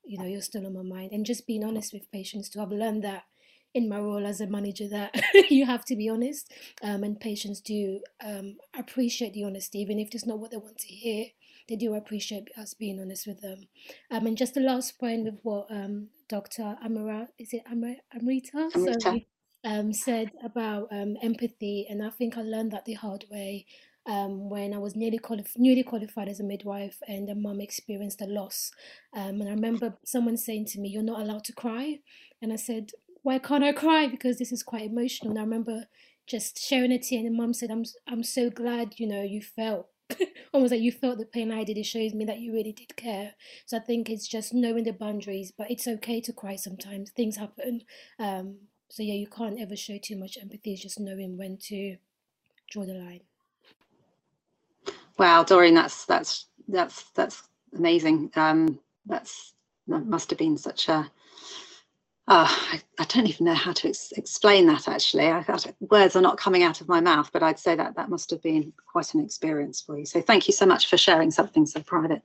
you know, you're still on my mind. And just being honest with patients too. I've learned that in my role as a manager that you have to be honest, um, and patients do um, appreciate the honesty, even if it's not what they want to hear. They do appreciate us being honest with them. Um, and just the last point with what um, Dr. Amara, is it Amar- Amrita? Amrita. Sorry um, said about um, empathy, and I think I learned that the hard way um, when I was nearly quali- newly qualified as a midwife, and a mum experienced a loss. Um, and I remember someone saying to me, "You're not allowed to cry," and I said, "Why can't I cry? Because this is quite emotional." And I remember just sharing a tear, and the mum said, "I'm I'm so glad you know you felt." almost like you felt the pain I did. It shows me that you really did care. So I think it's just knowing the boundaries, but it's okay to cry sometimes. Things happen. Um, so yeah, you can't ever show too much empathy. It's just knowing when to draw the line. Wow, Doreen, that's that's that's that's amazing. Um, that's that must have been such a uh, I, I, don't even know how to ex explain that actually. I, words are not coming out of my mouth, but I'd say that that must have been quite an experience for you. So thank you so much for sharing something so private.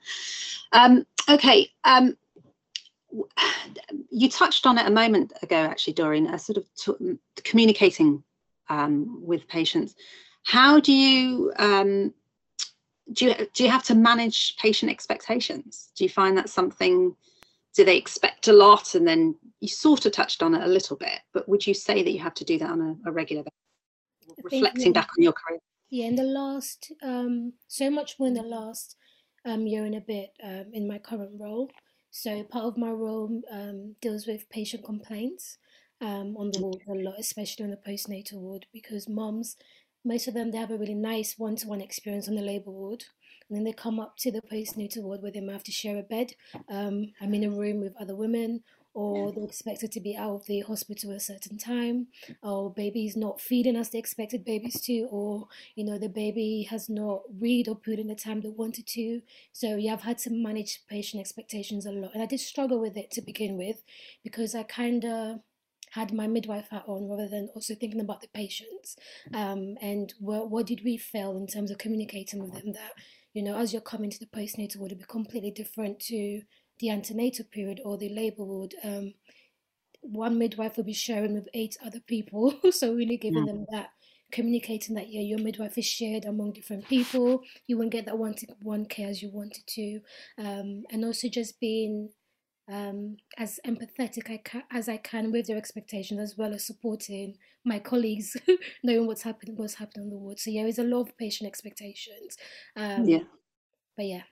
Um, okay, um, you touched on it a moment ago, actually, Doreen, uh, sort of communicating um, with patients. How do you um, do you do you have to manage patient expectations? Do you find that something? Do they expect a lot, and then you sort of touched on it a little bit, but would you say that you have to do that on a, a regular basis, reflecting back on your career? Yeah, in the last, um, so much more in the last um, year and a bit um, in my current role. So part of my role um, deals with patient complaints um, on the ward a lot, especially on the postnatal ward, because moms, most of them, they have a really nice one-to-one experience on the labour ward. And then they come up to the postnatal ward where they might have to share a bed. Um, I'm in a room with other women, or they're expected to be out of the hospital at a certain time, or baby's not feeding as they expected babies to, or you know the baby has not read or put in the time they wanted to. So yeah, I've had to manage patient expectations a lot, and I did struggle with it to begin with because I kind of had my midwife hat on rather than also thinking about the patients um, and what, what did we fail in terms of communicating with them that you know as you're coming to the postnatal would it be completely different to the antenatal period or the labor ward, um, one midwife will be sharing with eight other people. so really giving yeah. them that communicating that yeah your midwife is shared among different people you won't get that one to one care as you wanted to um, and also just being um, as empathetic I ca- as I can with their expectations as well as supporting my colleagues knowing what's happening what's happening on the ward so yeah there's a lot of patient expectations um, yeah but yeah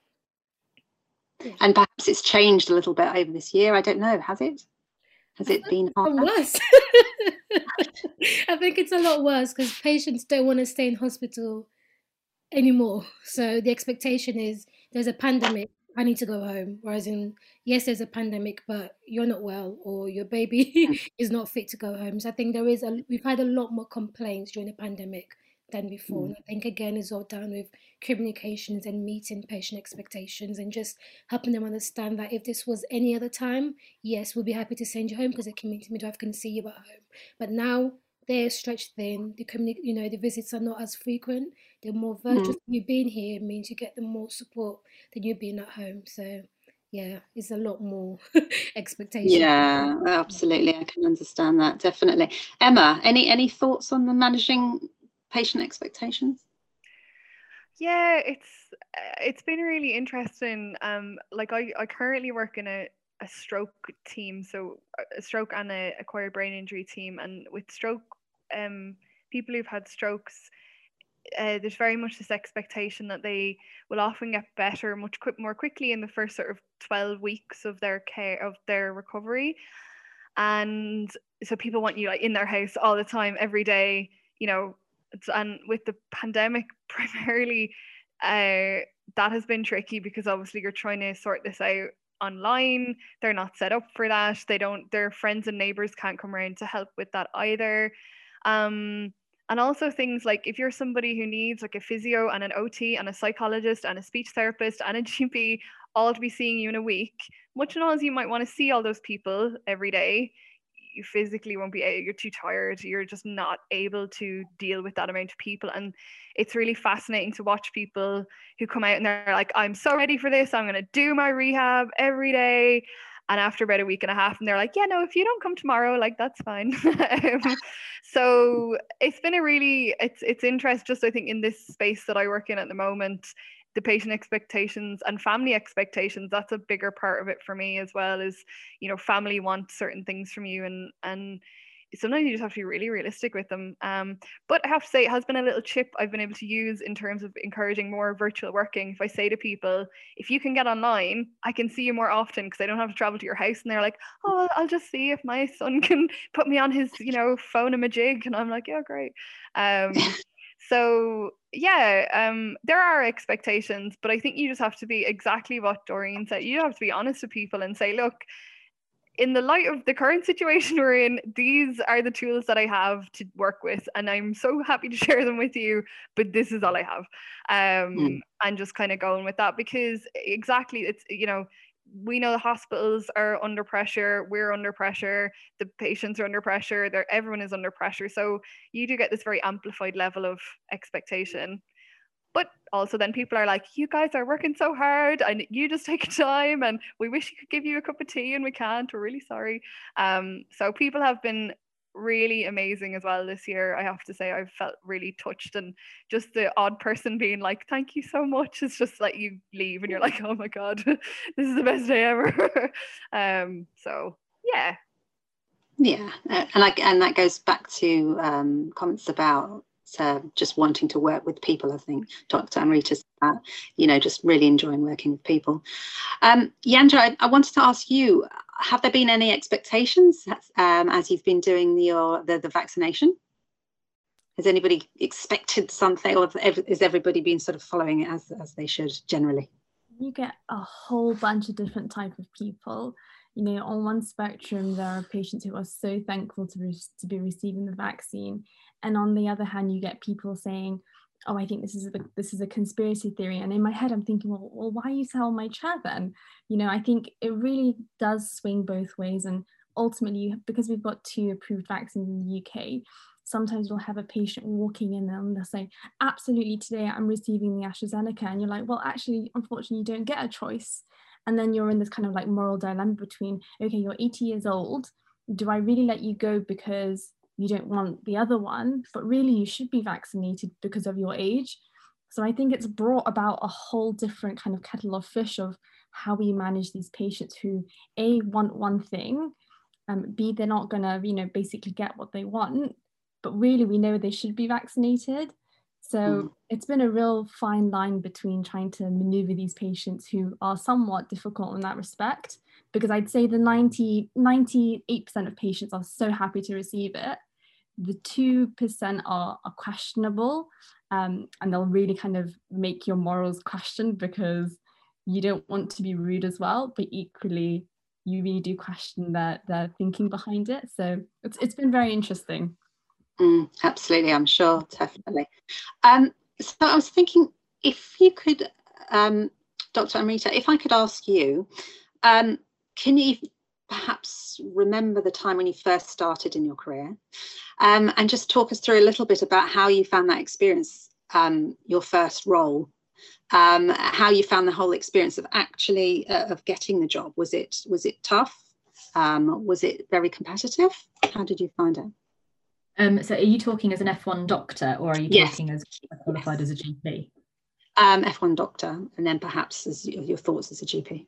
and perhaps it's changed a little bit over this year. I don't know. Has it? Has it been worse? I think it's a lot worse because patients don't want to stay in hospital anymore. So the expectation is there's a pandemic, I need to go home. Whereas in yes, there's a pandemic, but you're not well or your baby hmm. is not fit to go home. So I think there is a we've had a lot more complaints during the pandemic than before. Mm. And I think again is all down with communications and meeting patient expectations and just helping them understand that if this was any other time, yes, we'll be happy to send you home because the community midwife can see you at home. But now they're stretched thin. The communi- you know, the visits are not as frequent. They're more virtual. Mm. You being here means you get the more support than you being at home. So yeah, it's a lot more expectation. Yeah, absolutely. I can understand that definitely. Emma, any any thoughts on the managing patient expectations? Yeah, it's it's been really interesting. Um, like I, I currently work in a, a stroke team, so a stroke and a acquired brain injury team, and with stroke, um, people who've had strokes, uh, there's very much this expectation that they will often get better much more quickly in the first sort of 12 weeks of their care of their recovery. And so people want you like in their house all the time every day you know. And with the pandemic primarily uh, that has been tricky because obviously you're trying to sort this out online. They're not set up for that. They don't their friends and neighbors can't come around to help with that either um, and also things like if you're somebody who needs like a physio and an ot and a psychologist and a speech therapist and a gp all to be seeing you in a week much and all as you might want to see all those people every day you physically won't be you're too tired you're just not able to deal with that amount of people. And it's really fascinating to watch people who come out and they're like i'm so ready for this i'm going to do my rehab every day and after about a week and a half and they're like yeah no if you don't come tomorrow like that's fine. Um, so it's been a really it's it's interest just i think in this space that i work in at the moment the patient expectations and family expectations that's a bigger part of it for me as well is you know family want certain things from you and and sometimes you just have to be really realistic with them. Um, but i have to say it has been a little chip i've been able to use in terms of encouraging more virtual working. If i say to people if you can get online i can see you more often because i don't have to travel to your house and they're like oh i'll just see if my son can put me on his you know phone and a jig and i'm like yeah great. Um, so yeah, um, there are expectations, but I think you just have to be exactly what Doreen said. You have to be honest with people and say, look, in the light of the current situation we're in, these are the tools that I have to work with, and I'm so happy to share them with you. But this is all I have, um, mm. and just kind of going with that because exactly, it's you know, we know the hospitals are under pressure, we're under pressure, the patients are under pressure, everyone is under pressure. So you do get this very amplified level of expectation. But also then people are like, you guys are working so hard and you just take time and we wish we could give you a cup of tea and we can't. We're really sorry. Um, so people have been really amazing as well this year. I have to say, I've felt really touched, and just the odd person being like, "Thank you so much." It's just like you leave and you're like, "Oh my god, this is the best day ever." um, so yeah, yeah, and like, and that goes back to um, comments about uh, just wanting to work with people. I think Dr. Amrita said that, you know, just really enjoying working with people. Um, Yandra, I, I, wanted to ask you, have there been any expectations um, as you've been doing the, the, the vaccination? Has anybody expected something or is everybody been sort of following it as, as they should generally? You get a whole bunch of different type of people you know, on one spectrum, there are patients who are so thankful to, re- to be receiving the vaccine, and on the other hand you get people saying oh i think this is a this is a conspiracy theory. And in my head i'm thinking well, well why you sell my chair then? You know i think it really does swing both ways. And ultimately because we've got two approved vaccines in the uk sometimes you'll have a patient walking in and they'll say absolutely today i'm receiving the astrazeneca. And you're like well actually unfortunately you don't get a choice. And then you're in this kind of like moral dilemma between okay you're 80 years old. Do i really let you go because you don't want the other one, but really you should be vaccinated because of your age. So I think it's brought about a whole different kind of kettle of fish of how we manage these patients who a want one thing, um, b they're not gonna you know basically get what they want, but really we know they should be vaccinated. So mm. it's been a real fine line between trying to maneuver these patients who are somewhat difficult in that respect, because I'd say the 90, 98% of patients are so happy to receive it the 2% are, are questionable um, and they'll really kind of make your morals question because you don't want to be rude as well, but equally you really do question their, their thinking behind it. So it's, it's been very interesting. Mm, absolutely, I'm sure, definitely. Um, so I was thinking if you could, um, Dr. Amrita, if I could ask you, um, can you perhaps remember the time when you first started in your career um, and just talk us through a little bit about how you found that experience, um, your first role, um, how you found the whole experience of actually uh, of getting the job. Was it was it tough? Um, was it very competitive? How did you find it? Um, so, are you talking as an F1 doctor, or are you yes. talking as qualified yes. as a GP? Um, F1 doctor, and then perhaps as your thoughts as a GP.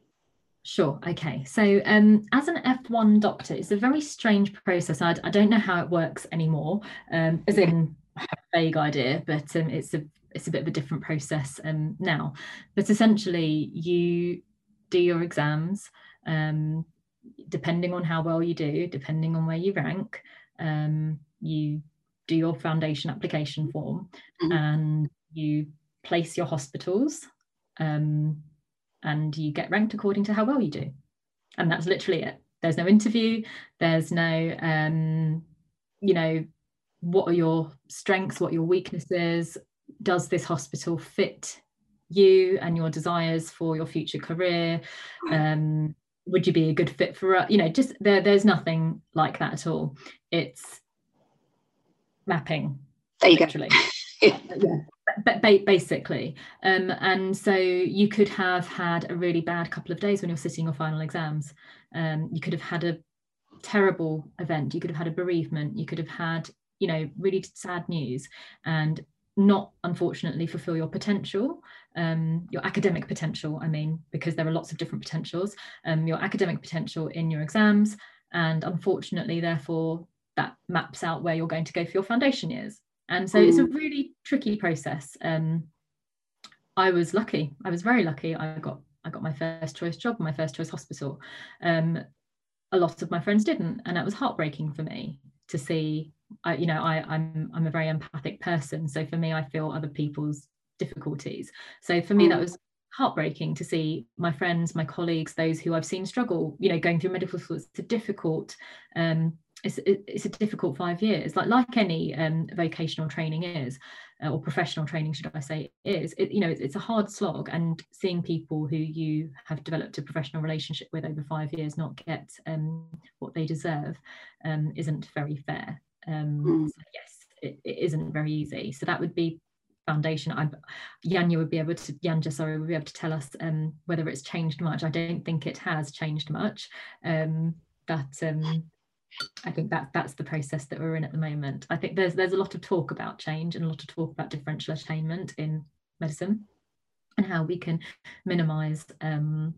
Sure. Okay. So, um, as an F1 doctor, it's a very strange process. I, I don't know how it works anymore. Um, as in, I have a vague idea, but um, it's a it's a bit of a different process um, now. But essentially, you do your exams. Um, depending on how well you do, depending on where you rank, um, you do your foundation application form, mm-hmm. and you place your hospitals. Um, and you get ranked according to how well you do. And that's literally it. There's no interview, there's no, um, you know, what are your strengths, what your weaknesses, does this hospital fit you and your desires for your future career? Um, would you be a good fit for you know just there there's nothing like that at all it's mapping there you literally. go yeah but basically. Um, and so you could have had a really bad couple of days when you're sitting your final exams. Um, you could have had a terrible event. You could have had a bereavement. You could have had you know really sad news and not unfortunately fulfill your potential um, your academic potential i mean because there are lots of different potentials um, your academic potential in your exams. And unfortunately therefore that maps out where you're going to go for your foundation years and so it's a really tricky process. Um, i was lucky. I was very lucky. I got i got my first choice job my first choice hospital. Um, a lot of my friends didn't and that was heartbreaking for me to see I, you know I, I'm I'm a very empathic person. So for me I feel other people's difficulties. So for me that was heartbreaking to see my friends, my colleagues, those who I've seen struggle, you know, going through medical school. It's a difficult, um, it's, it's a difficult five years, like like any um, vocational training is, uh, or professional training, should I say, is. It, you know, it's, it's a hard slog, and seeing people who you have developed a professional relationship with over five years not get um, what they deserve um, isn't very fair. Mm. So yes, it, it isn't very easy. So that would be foundation. I, Yanya would be able to, Yanja, sorry, would be able to tell us um, whether it's changed much. I don't think it has changed much, um, but um, I think that that's the process that we're in at the moment. I think there's there's a lot of talk about change and a lot of talk about differential attainment in medicine and how we can minimise um,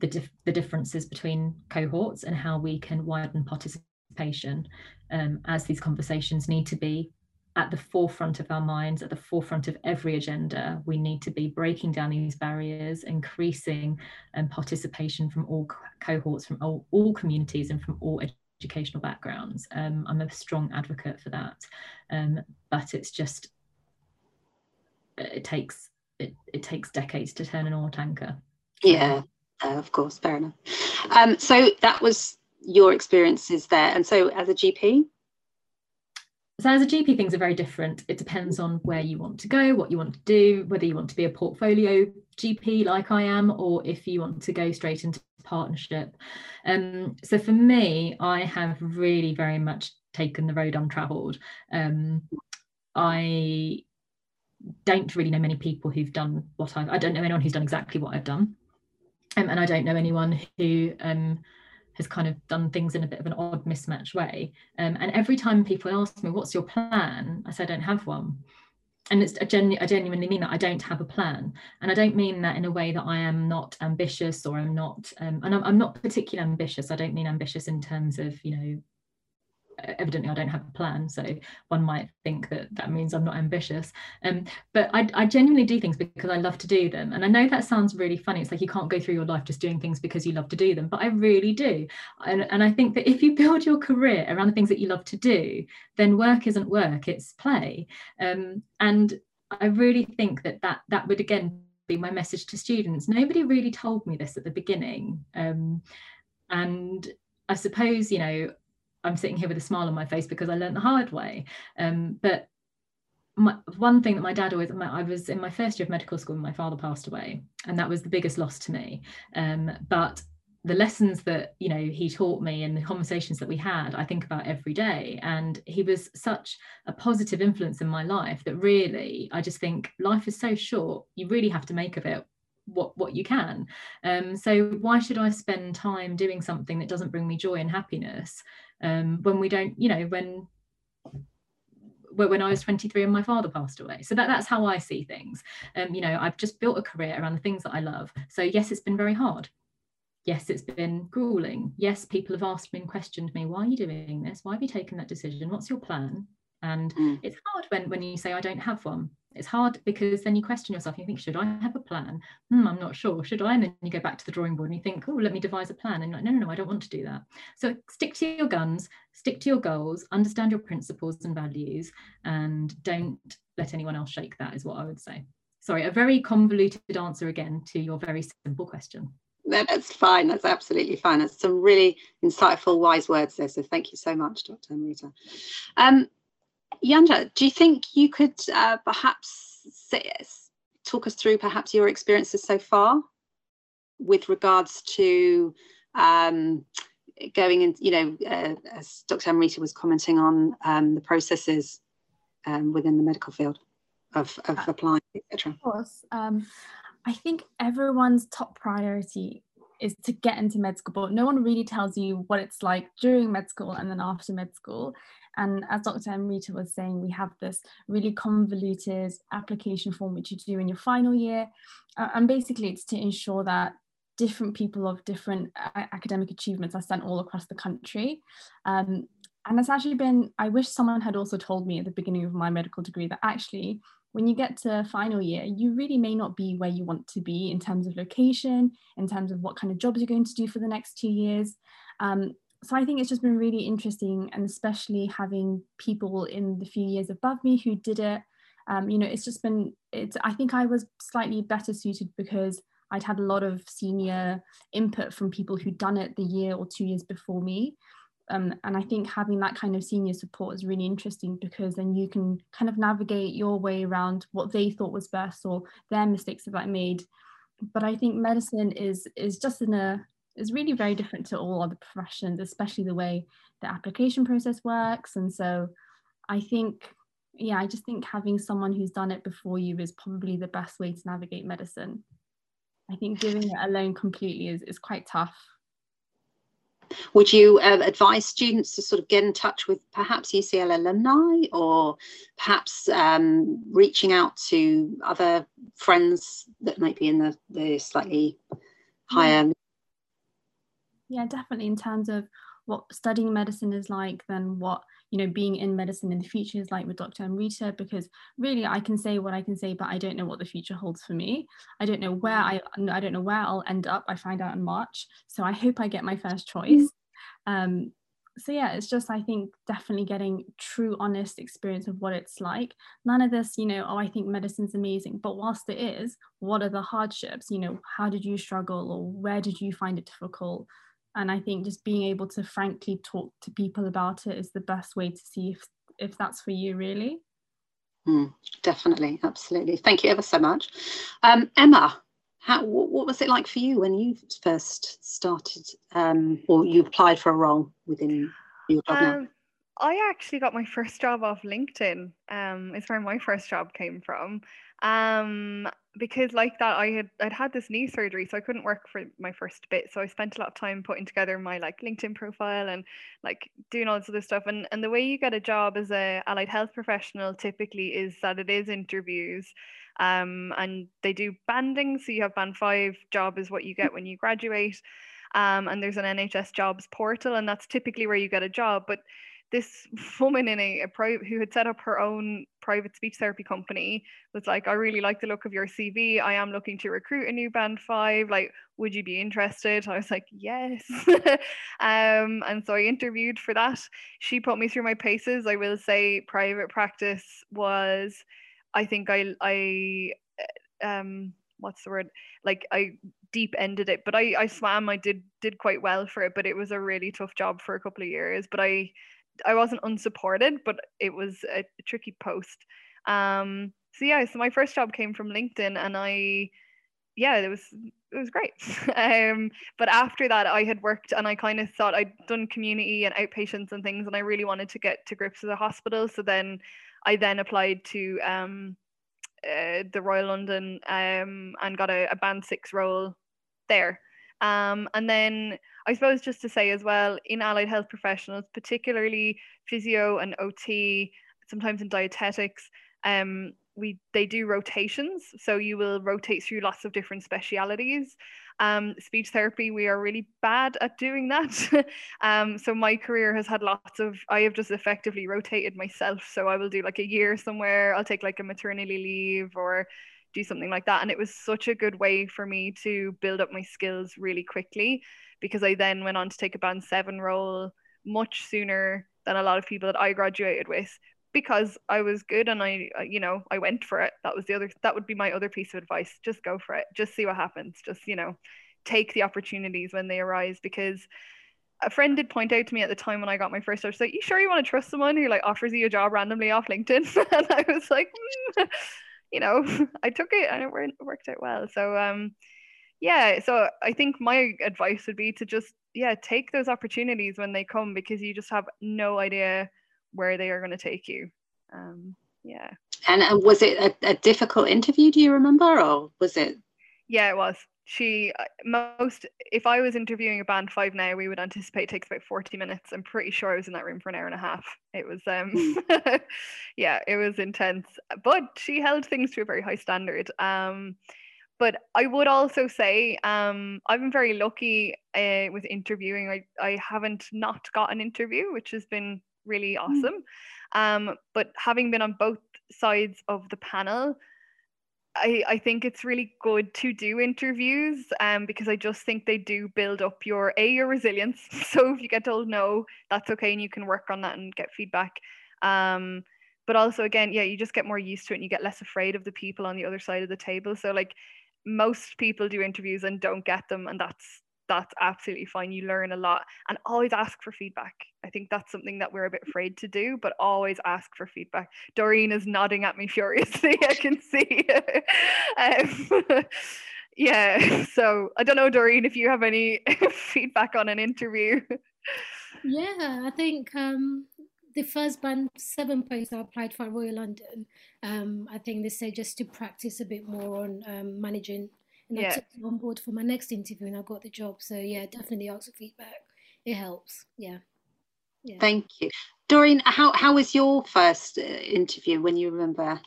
the dif- the differences between cohorts and how we can widen participation um, as these conversations need to be at the forefront of our minds, at the forefront of every agenda. We need to be breaking down these barriers, increasing um, participation from all co- cohorts, from all, all, communities, and from all educational backgrounds. Um, I'm a strong advocate for that, um, but it's just it takes it, it takes decades to turn an oil tanker. Yeah, uh, of course, fair enough. Um, so that was your experiences there, and so as a GP, so as a GP, things are very different. It depends on where you want to go, what you want to do, whether you want to be a portfolio GP like I am, or if you want to go straight into partnership. Um, so for me, I have really very much taken the road untraveled. Um, I don't really know many people who've done what I've. I don't know anyone who's done exactly what I've done, um, and I don't know anyone who um, has kind of done things in a bit of an odd mismatch way. Um, and every time people ask me, what's your plan? I say, I don't have one. And it's a genu- I genuinely mean that I don't have a plan. And I don't mean that in a way that I am not ambitious or I'm not, um, and I'm, I'm not particularly ambitious. I don't mean ambitious in terms of, you know, evidently I don't have a plan so one might think that that means I'm not ambitious. Um, but I, I, genuinely do things because I love to do them. And I know that sounds really funny. It's like you can't go through your life just doing things because you love to do them but I really do. And, and I think that if you build your career around the things that you love to do then work isn't work it's play. Um, and I really think that that that would again be my message to students. Nobody really told me this at the beginning. Um, and I suppose you know I'm sitting here with a smile on my face because I learned the hard way. Um, but my, one thing that my dad always, my, I was in my first year of medical school when my father passed away, and that was the biggest loss to me. Um, but the lessons that you know he taught me and the conversations that we had i think about every day and he was such a positive influence in my life that really i just think life is so short you really have to make of it what what you can um, so why should i spend time doing something that doesn't bring me joy and happiness um, when we don't you know when when I was 23 and my father passed away. So that, that's how I see things. Um, you know, I've just built a career around the things that I love. So yes, it's been very hard. Yes, it's been grueling. Yes, people have asked me and questioned me, why are you doing this? Why have you taken that decision? What's your plan? And mm. it's hard when when you say I don't have one. It's hard because then you question yourself. You think should i have a plan? Hmm, i'm not sure. Should i? And then you go back to the drawing board and you think oh let me devise a plan. And like no no no i don't want to do that. So stick to your guns stick to your goals understand your principles and values and don't let anyone else shake that is what i would say. Sorry a very convoluted answer again to your very simple question. That's fine. That's absolutely fine. That's some really insightful wise words there. So thank you so much dr amrita um, Yanja, do you think you could uh, perhaps say, talk us through perhaps your experiences so far with regards to um, going in, you know, uh, as Dr. Amrita was commenting on um, the processes um, within the medical field of, of uh, applying, etc. Of course. Um, I think everyone's top priority is to get into med school, but no one really tells you what it's like during med school and then after med school. And as Dr. Amrita was saying, we have this really convoluted application form which you do in your final year. Uh, and basically, it's to ensure that different people of different uh, academic achievements are sent all across the country. Um, and it's actually been, I wish someone had also told me at the beginning of my medical degree that actually, when you get to final year, you really may not be where you want to be in terms of location, in terms of what kind of jobs you're going to do for the next two years. Um, so I think it's just been really interesting, and especially having people in the few years above me who did it um, you know, it's just been, it's, I think I was slightly better suited because I'd had a lot of senior input from people who'd done it the year or two years before me. Um, and I think having that kind of senior support is really interesting because then you can kind of navigate your way around what they thought was best or their mistakes that I made. But I think medicine is is just in a is really very different to all other professions, especially the way the application process works. And so I think yeah, I just think having someone who's done it before you is probably the best way to navigate medicine. I think giving it alone completely is, is quite tough. Would you uh, advise students to sort of get in touch with perhaps UCL alumni or perhaps um, reaching out to other friends that might be in the, the slightly higher? Yeah, definitely in terms of what studying medicine is like, then what you know being in medicine in the future is like with Dr. Amrita because really I can say what I can say but I don't know what the future holds for me. I don't know where I I don't know where I'll end up. I find out in March. So I hope I get my first choice. Um, so yeah it's just I think definitely getting true honest experience of what it's like. None of this you know oh I think medicine's amazing. But whilst it is what are the hardships? You know how did you struggle or where did you find it difficult and i think just being able to frankly talk to people about it is the best way to see if if that's for you really mm, definitely absolutely thank you ever so much um, emma how what, what, was it like for you when you first started um, or you applied for a role within your job now? Um, I actually got my first job off LinkedIn. Um, it's where my first job came from. Um, because like that I had I'd had this knee surgery so I couldn't work for my first bit so I spent a lot of time putting together my like LinkedIn profile and like doing all this other stuff and and the way you get a job as a allied health professional typically is that it is interviews um and they do banding so you have band 5 job is what you get when you graduate um and there's an NHS jobs portal and that's typically where you get a job but this woman in a, a private who had set up her own private speech therapy company was like, I really like the look of your CV. I am looking to recruit a new band five. Like, would you be interested? I was like, yes. um, and so I interviewed for that. She put me through my paces. I will say private practice was, I think I, I, um, what's the word? Like I deep ended it, but I, I swam. I did did quite well for it, but it was a really tough job for a couple of years. But I I wasn't unsupported, but it was a, a tricky post. Um, so yeah, so my first job came from LinkedIn, and I, yeah, it was it was great. um, but after that, I had worked, and I kind of thought I'd done community and outpatients and things, and I really wanted to get to grips with a hospital. So then, I then applied to um, uh, the Royal London um, and got a, a band six role there. Um, and then I suppose just to say as well, in allied health professionals, particularly physio and OT, sometimes in dietetics, um, we they do rotations. So you will rotate through lots of different specialities. Um, speech therapy, we are really bad at doing that. um, so my career has had lots of, I have just effectively rotated myself. So I will do like a year somewhere, I'll take like a maternity leave or do something like that. And it was such a good way for me to build up my skills really quickly because I then went on to take a band seven role much sooner than a lot of people that I graduated with because I was good and I, you know, I went for it. That was the other, that would be my other piece of advice. Just go for it. Just see what happens. Just, you know, take the opportunities when they arise because a friend did point out to me at the time when I got my first job, she's like, you sure you want to trust someone who like offers you a job randomly off LinkedIn? and I was like, mm you know, I took it and it worked out well. So um, yeah, so I think my advice would be to just yeah take those opportunities when they come because you just have no idea where they are going to take you. Um, yeah. And uh, was it a, a difficult interview? Do you remember, or was it? Yeah, it was she uh, most if i was interviewing a band five now we would anticipate takes about 40 minutes. I'm pretty sure i was in that room for an hour and a half. It was um hmm. yeah it was intense but she held things to a very high standard. Um but i would also say um i've been very lucky uh, with interviewing. I i haven't not got an interview which has been really hmm. awesome. Um but having been on both sides of the panel I, I think it's really good to do interviews um, because I just think they do build up your a your resilience. So if you get told no, that's okay and you can work on that and get feedback. Um, but also again yeah you just get more used to it and you get less afraid of the people on the other side of the table so like most people do interviews and don't get them and that's that's absolutely fine you learn a lot and always ask for feedback. I think that's something that we're a bit afraid to do but always ask for feedback. Doreen is nodding at me furiously i can see. Um, yeah so i don't know doreen if you have any feedback on an interview. Yeah i think um the first band seven points I applied for Royal London, um, I think they said just to practice a bit more on um, managing. And yeah. I took it on board for my next interview and I got the job. So yeah, definitely ask for feedback. It helps. Yeah. yeah. Thank you. Doreen, how, how was your first uh, interview when you remember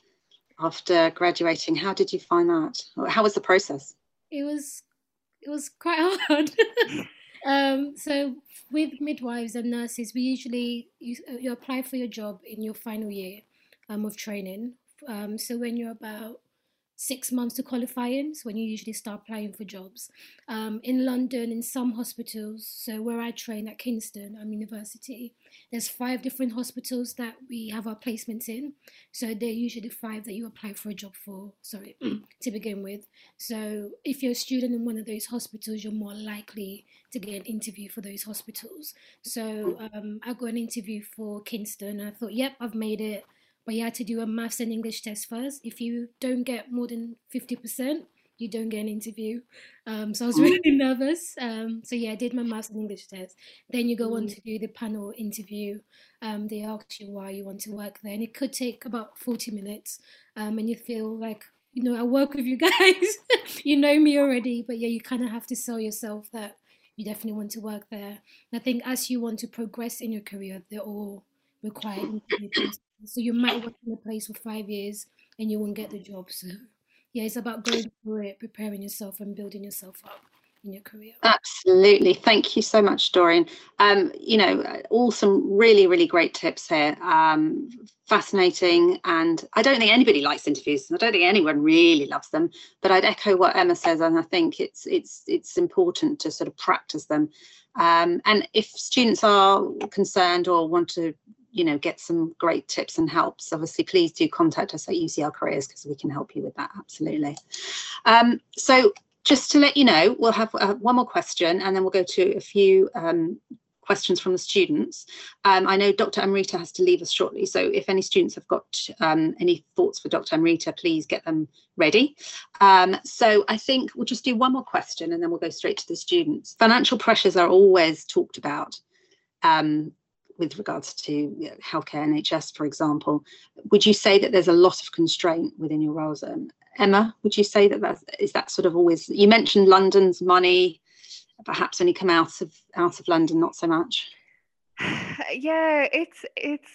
after graduating? How did you find that? How was the process? It was it was quite hard. Um, so with midwives and nurses, we usually you, you apply for your job in your final year um, of training. Um, so when you're about six months to qualifying, so when you usually start applying for jobs. Um, in London, in some hospitals, so where I train at Kingston um, University, there's five different hospitals that we have our placements in. So they're usually the five that you apply for a job for, sorry, to begin with. So if you're a student in one of those hospitals, you're more likely to get an interview for those hospitals. So um, I got an interview for Kingston. I thought, yep, I've made it but you had to do a maths and English test first. If you don't get more than 50%, you don't get an interview. Um, so I was really nervous. Um, so yeah, I did my maths and English test. Then you go on to do the panel interview. Um, they ask you why you want to work there, and it could take about 40 minutes. Um, and you feel like, you know, I work with you guys. you know me already, but yeah, you kind of have to sell yourself that you definitely want to work there. And I think as you want to progress in your career, they're all required so you might work in a place for five years and you won't get the job. So yeah, it's about going through it, preparing yourself and building yourself up in your career. Absolutely. Thank you so much, Doreen. Um, you know, all some really, really great tips here. Um, fascinating. And I don't think anybody likes interviews. I don't think anyone really loves them, but I'd echo what Emma says. And I think it's, it's, it's important to sort of practice them. Um, and if students are concerned or want to you know get some great tips and helps. Obviously please do contact us at ucl careers because we can help you with that absolutely. Um, so just to let you know we'll have uh, one more question and then we'll go to a few um, questions from the students. Um, i know dr amrita has to leave us shortly so if any students have got um, any thoughts for dr amrita please get them ready. Um, so i think we'll just do one more question and then we'll go straight to the students. Financial pressures are always talked about um, with regards to you know, healthcare NHS, for example, would you say that there's a lot of constraint within your roles? Um, Emma, would you say that that's, is that sort of always? You mentioned London's money, perhaps only come out of out of London, not so much. Yeah, it's it's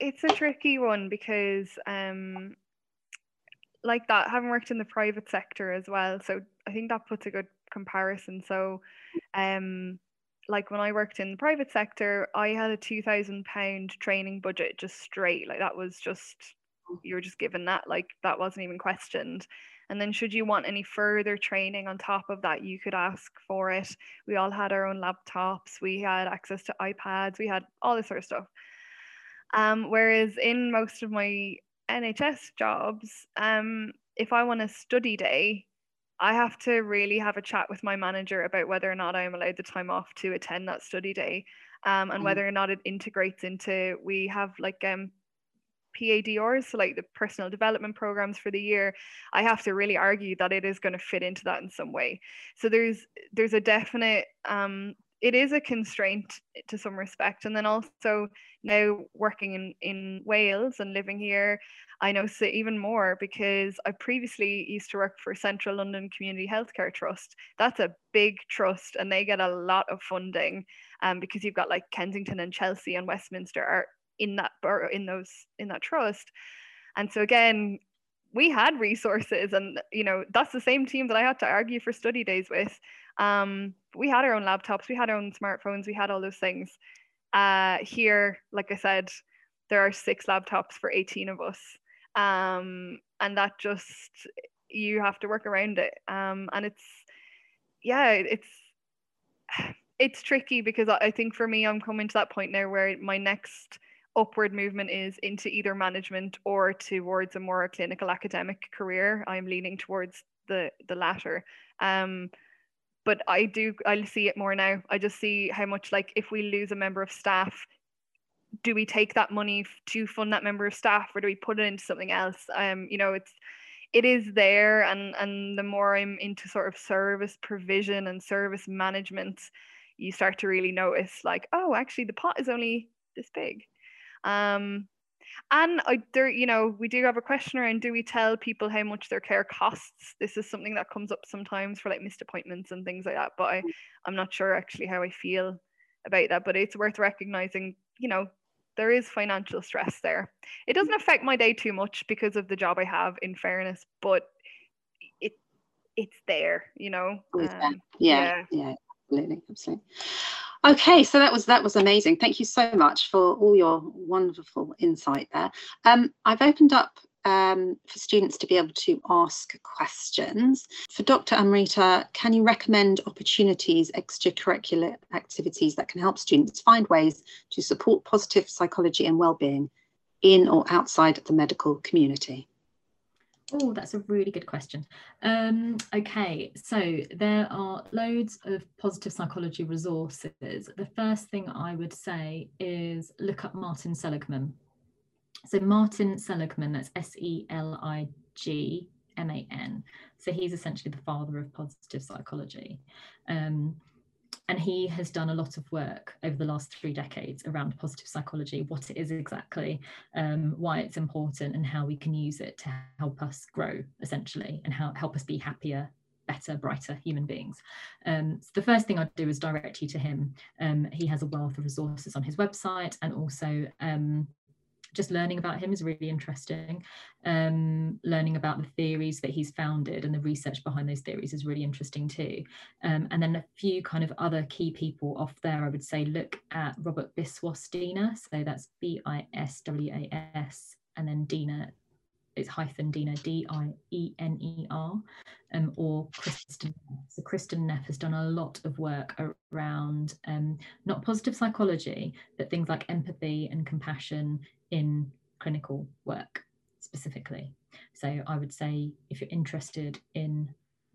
it's a tricky one because um like that having worked in the private sector as well so i think that puts a good comparison so um like when I worked in the private sector, I had a two thousand pound training budget just straight. Like that was just you were just given that. Like that wasn't even questioned. And then should you want any further training on top of that, you could ask for it. We all had our own laptops. We had access to iPads. We had all this sort of stuff. Um, whereas in most of my NHS jobs, um, if I want a study day, I have to really have a chat with my manager about whether or not I am allowed the time off to attend that study day um, and mm. whether or not it integrates into, we have like um, PADRs, so like the personal development programs for the year, I have to really argue that it is going to fit into that in some way. So there's there's a definite um, it is a constraint to some respect. And then also now working in, in Wales and living here, I know even more because I previously used to work for Central London Community Healthcare Trust. That's a big trust and they get a lot of funding um, because you've got like Kensington and Chelsea and Westminster are in that borough, in those in that trust. And so again, we had resources and you know that's the same team that I had to argue for study days with. Um, we had our own laptops, we had our own smartphones, we had all those things. Uh, here, like I said, there are six laptops for 18 of us um, and that just you have to work around it um, and it's yeah it's it's tricky because I think for me I'm coming to that point now where my next upward movement is into either management or towards a more clinical academic career. I'm leaning towards the the latter. Um, but I do I see it more now. I just see how much like if we lose a member of staff, do we take that money to fund that member of staff or do we put it into something else? Um, you know, it's it is there and and the more I'm into sort of service provision and service management, you start to really notice like, oh, actually the pot is only this big. Um, and I, there, you know, we do have a question around: Do we tell people how much their care costs? This is something that comes up sometimes for like missed appointments and things like that. But I, I'm not sure actually how I feel about that. But it's worth recognizing, you know, there is financial stress there. It doesn't affect my day too much because of the job I have, in fairness, but it, it's there, you know. Um, yeah, yeah, yeah, absolutely, absolutely. Okay, so that was that was amazing. Thank you so much for all your wonderful insight there. Um, I've opened up um, for students to be able to ask questions. For Dr. Amrita, can you recommend opportunities, extracurricular activities that can help students find ways to support positive psychology and well-being in or outside the medical community? Oh, that's a really good question. Um, okay, so there are loads of positive psychology resources. The first thing I would say is look up Martin Seligman. So Martin Seligman, that's S-E-L-I-G-M-A-N. So he's essentially the father of positive psychology. Um, and he has done a lot of work over the last three decades around positive psychology, what it is exactly, um, why it's important, and how we can use it to help us grow, essentially, and how, help us be happier, better, brighter human beings. Um, so the first thing I'd do is direct you to him. Um, he has a wealth of resources on his website and also um, just learning about him is really interesting. Um, learning about the theories that he's founded and the research behind those theories is really interesting too. Um, and then a few kind of other key people off there, I would say look at Robert Biswas Diener. So that's B I S W A S and then Diener it's hyphen Diener, D I E N E R, um, or Kristin. So Kristin Neff has done a lot of work around um, not positive psychology, but things like empathy and compassion in clinical work specifically. So I would say if you're interested in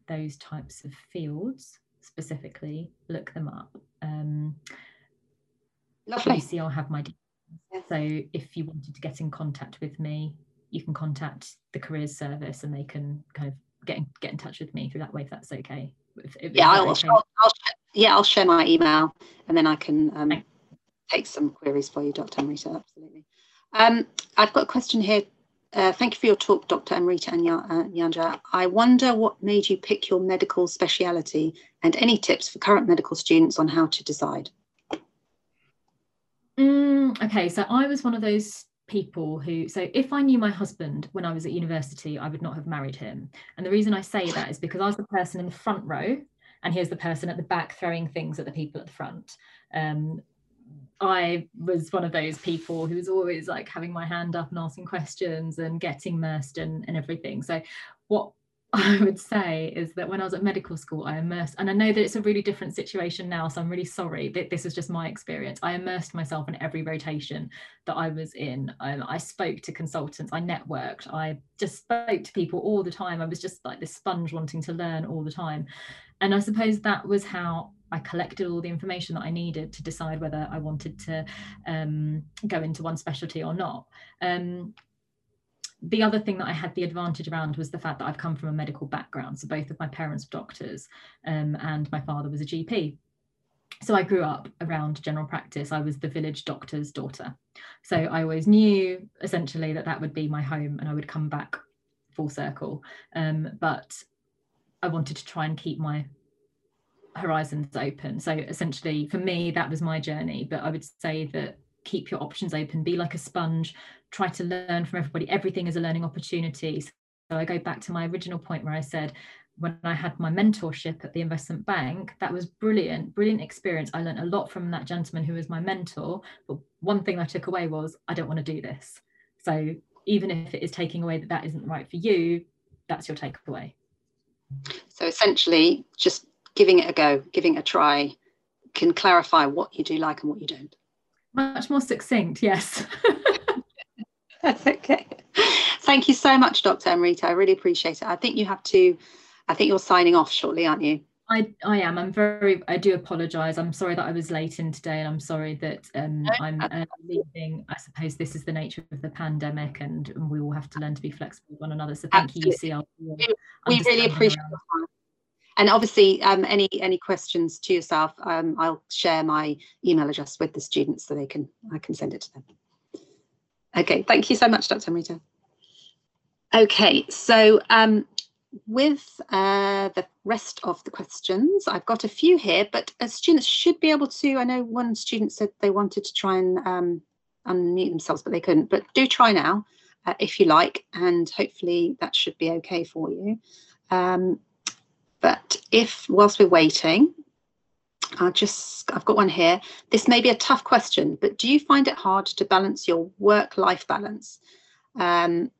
those types of fields specifically, look them up. Um, Lovely. UCL have my details. So if you wanted to get in contact with me, you can contact the careers service and they can kind of get in, get in touch with me through that way if that's okay. If, if yeah, I'll, okay. I'll, I'll, yeah, I'll share my email and then I can um, take some queries for you, Dr. Amrita. Absolutely. Um, I've got a question here. Uh, thank you for your talk, Dr. Amrita Nyanja. I wonder what made you pick your medical speciality and any tips for current medical students on how to decide. Mm, okay, so I was one of those people who so if i knew my husband when i was at university i would not have married him and the reason i say that is because i was the person in the front row and here's the person at the back throwing things at the people at the front um, I was one of those people who was always like having my hand up and asking questions and getting immersed and, and everything. So what I would say is that when I was at medical school, I immersed, and I know that it's a really different situation now, so I'm really sorry, that this is just my experience. I immersed myself in every rotation that I was in. Um, I spoke to consultants, I networked, I just spoke to people all the time. I was just like this sponge wanting to learn all the time. And I suppose that was how I collected all the information that I needed to decide whether I wanted to um, go into one specialty or not. Um, the other thing that I had the advantage around was the fact that I've come from a medical background. So both of my parents were doctors um, and my father was a GP. So I grew up around general practice. I was the village doctor's daughter. So I always knew essentially that that would be my home and I would come back full circle. Um, but I wanted to try and keep my horizons open. So essentially, for me, that was my journey. But I would say that keep your options open, be like a sponge, try to learn from everybody. Everything is a learning opportunity. So I go back to my original point where I said, when I had my mentorship at the investment bank, that was brilliant, brilliant experience. I learned a lot from that gentleman who was my mentor. But one thing I took away was, I don't want to do this. So even if it is taking away that that isn't right for you, that's your takeaway. So essentially, just giving it a go, giving it a try, can clarify what you do like and what you don't. Much more succinct, yes. That's okay. Thank you so much, Dr. Amrita. I really appreciate it. I think you have to, I think you're signing off shortly, aren't you? I, I am. I'm very. I do apologise. I'm sorry that I was late in today, and I'm sorry that um, no, I'm uh, leaving. I suppose this is the nature of the pandemic, and, and, we all have to learn to be flexible with one another. So thank Absolutely. you, UCL. We, we really appreciate it. And obviously, um, any any questions to yourself, um, I'll share my email address with the students so they can I can send it to them. Okay, thank you so much, Dr. Amrita. Okay, so um, with uh, the rest of the questions, I've got a few here, but students should be able to, I know one student said they wanted to try and um, unmute themselves, but they couldn't, but do try now uh, if you like, and hopefully that should be okay for you. Um, but if, whilst we're waiting, I'll just, I've got one here. This may be a tough question, but do you find it hard to balance your work-life balance? Um,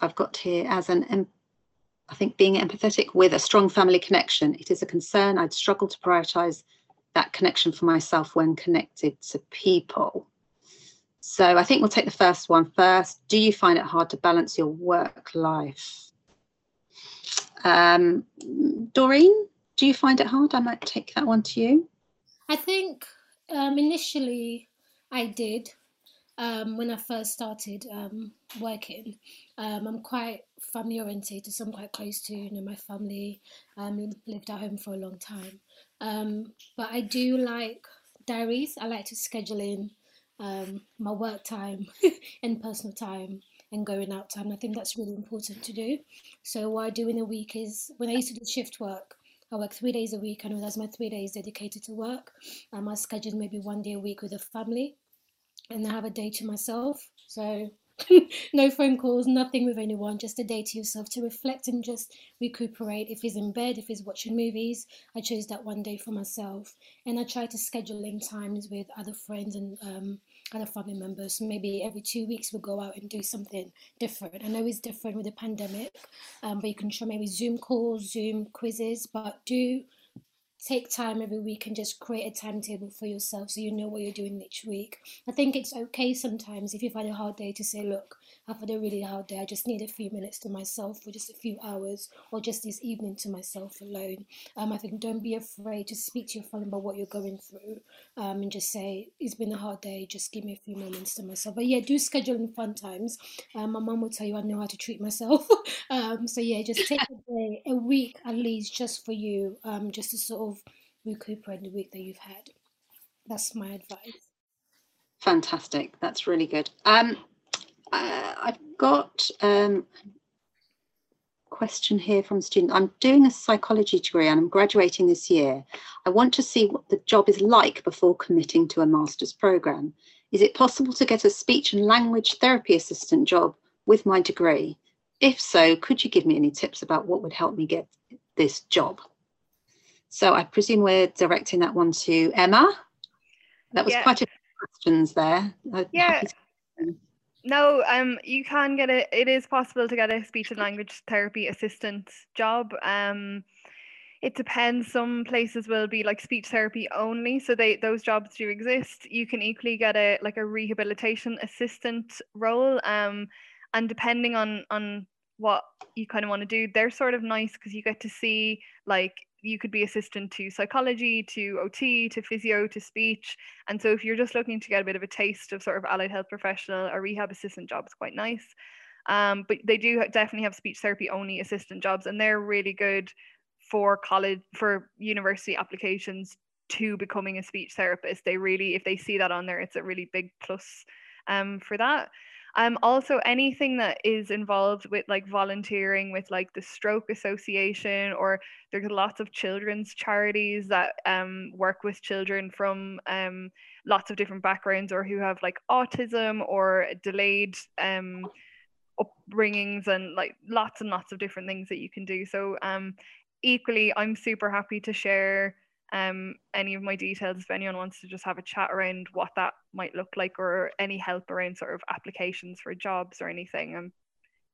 I've got here as an I think being empathetic with a strong family connection, it is a concern. I'd struggle to prioritize that connection for myself when connected to people. So I think we'll take the first one first. Do you find it hard to balance your work life? Um, Doreen, do you find it hard? I might take that one to you. I think um, initially I did um, when I first started um, working. Um, I'm quite family orientated, so I'm quite close to you know my family. Um, lived at home for a long time, um, but I do like diaries. I like to schedule in um, my work time and personal time and going out time. I think that's really important to do. So what I do in a week is when I used to do shift work. I work three days a week, and that's my three days dedicated to work. Um, I schedule maybe one day a week with the family, and I have a day to myself. So no phone calls, nothing with anyone, just a day to yourself to reflect and just recuperate. If he's in bed, if he's watching movies, I chose that one day for myself. And I try to schedule in times with other friends and um, other family members. Maybe every two weeks we'll go out and do something different. I know it's different with the pandemic, um, but you can try maybe Zoom calls, Zoom quizzes, but do take time every week and just create a timetable for yourself so you know what you're doing each week. I think it's okay sometimes if you've had a hard day to say, look, I've had a really hard day. I just need a few minutes to myself for just a few hours or just this evening to myself alone. Um, I think don't be afraid to speak to your friend about what you're going through um, and just say, it's been a hard day. Just give me a few moments to myself. But yeah, do schedule in fun times. Um, my mum will tell you I know how to treat myself. um, so yeah, just take a day, a week at least just for you, um, just to sort of of recuperate the week that you've had. That's my advice. Fantastic. That's really good. Um, uh, I've got um, a question here from a student. I'm doing a psychology degree and I'm graduating this year. I want to see what the job is like before committing to a master's program. Is it possible to get a speech and language therapy assistant job with my degree? If so, could you give me any tips about what would help me get this job? So I presume we're directing that one to Emma. That was yeah. quite a few questions there. I'm yeah. No, um, you can get it. It is possible to get a speech and language therapy assistant job. Um, it depends. Some places will be like speech therapy only, so they those jobs do exist. You can equally get a like a rehabilitation assistant role. Um, and depending on on what you kind of want to do, they're sort of nice because you get to see like you could be assistant to psychology, to OT, to physio, to speech. And so if you're just looking to get a bit of a taste of sort of allied health professional a rehab assistant job is quite nice. Um, but they do definitely have speech therapy only assistant jobs, and they're really good for college for university applications to becoming a speech therapist. They really, if they see that on there, it's a really big plus um, for that. Um, also anything that is involved with like volunteering with like the Stroke Association, or there's lots of children's charities that um, work with children from um, lots of different backgrounds or who have like autism or delayed um, upbringings and like lots and lots of different things that you can do. So um, equally, I'm super happy to share um, any of my details if anyone wants to just have a chat around what that might look like or any help around sort of applications for jobs or anything. I'm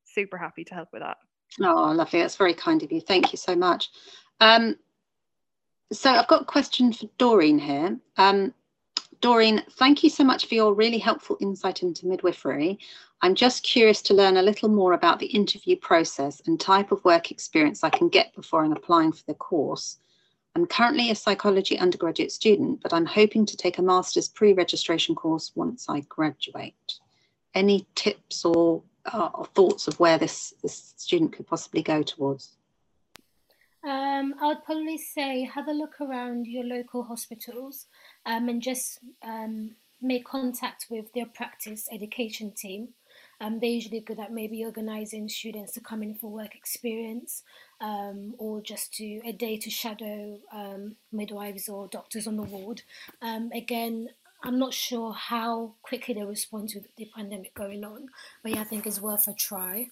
super happy to help with that. Oh, lovely. That's very kind of you. Thank you so much. Um, so I've got a question for Doreen here. Um, Doreen, thank you so much for your really helpful insight into midwifery. I'm just curious to learn a little more about the interview process and type of work experience I can get before I'm applying for the course. I'm currently a psychology undergraduate student, but I'm hoping to take a master's pre-registration course once I graduate. Any tips or, uh, or thoughts of where this, this student could possibly go towards? Um, I would probably say have a look around your local hospitals um, and just um, make contact with their practice education team. Um, they're usually good at maybe organising students to come in for work experience um, or just to a day to shadow um, midwives or doctors on the ward. Um, again, I'm not sure how quickly they respond to the pandemic going on, but yeah, I think it's worth a try.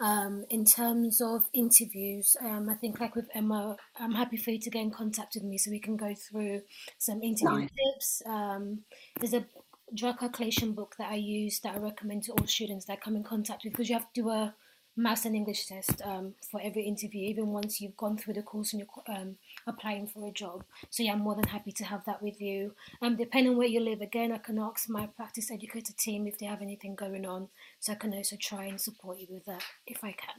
Um, in terms of interviews, um, I think like with Emma, I'm happy for you to get in contact with me so we can go through some interview nice. tips. Um, there's a drug calculation book that I use that I recommend to all students that come in contact with because you have to do a maths and English test um, for every interview, even once you've gone through the course and you're um, applying for a job. So yeah, I'm more than happy to have that with you. Um, depending on where you live, again, I can ask my practice educator team if they have anything going on, so I can also try and support you with that if I can.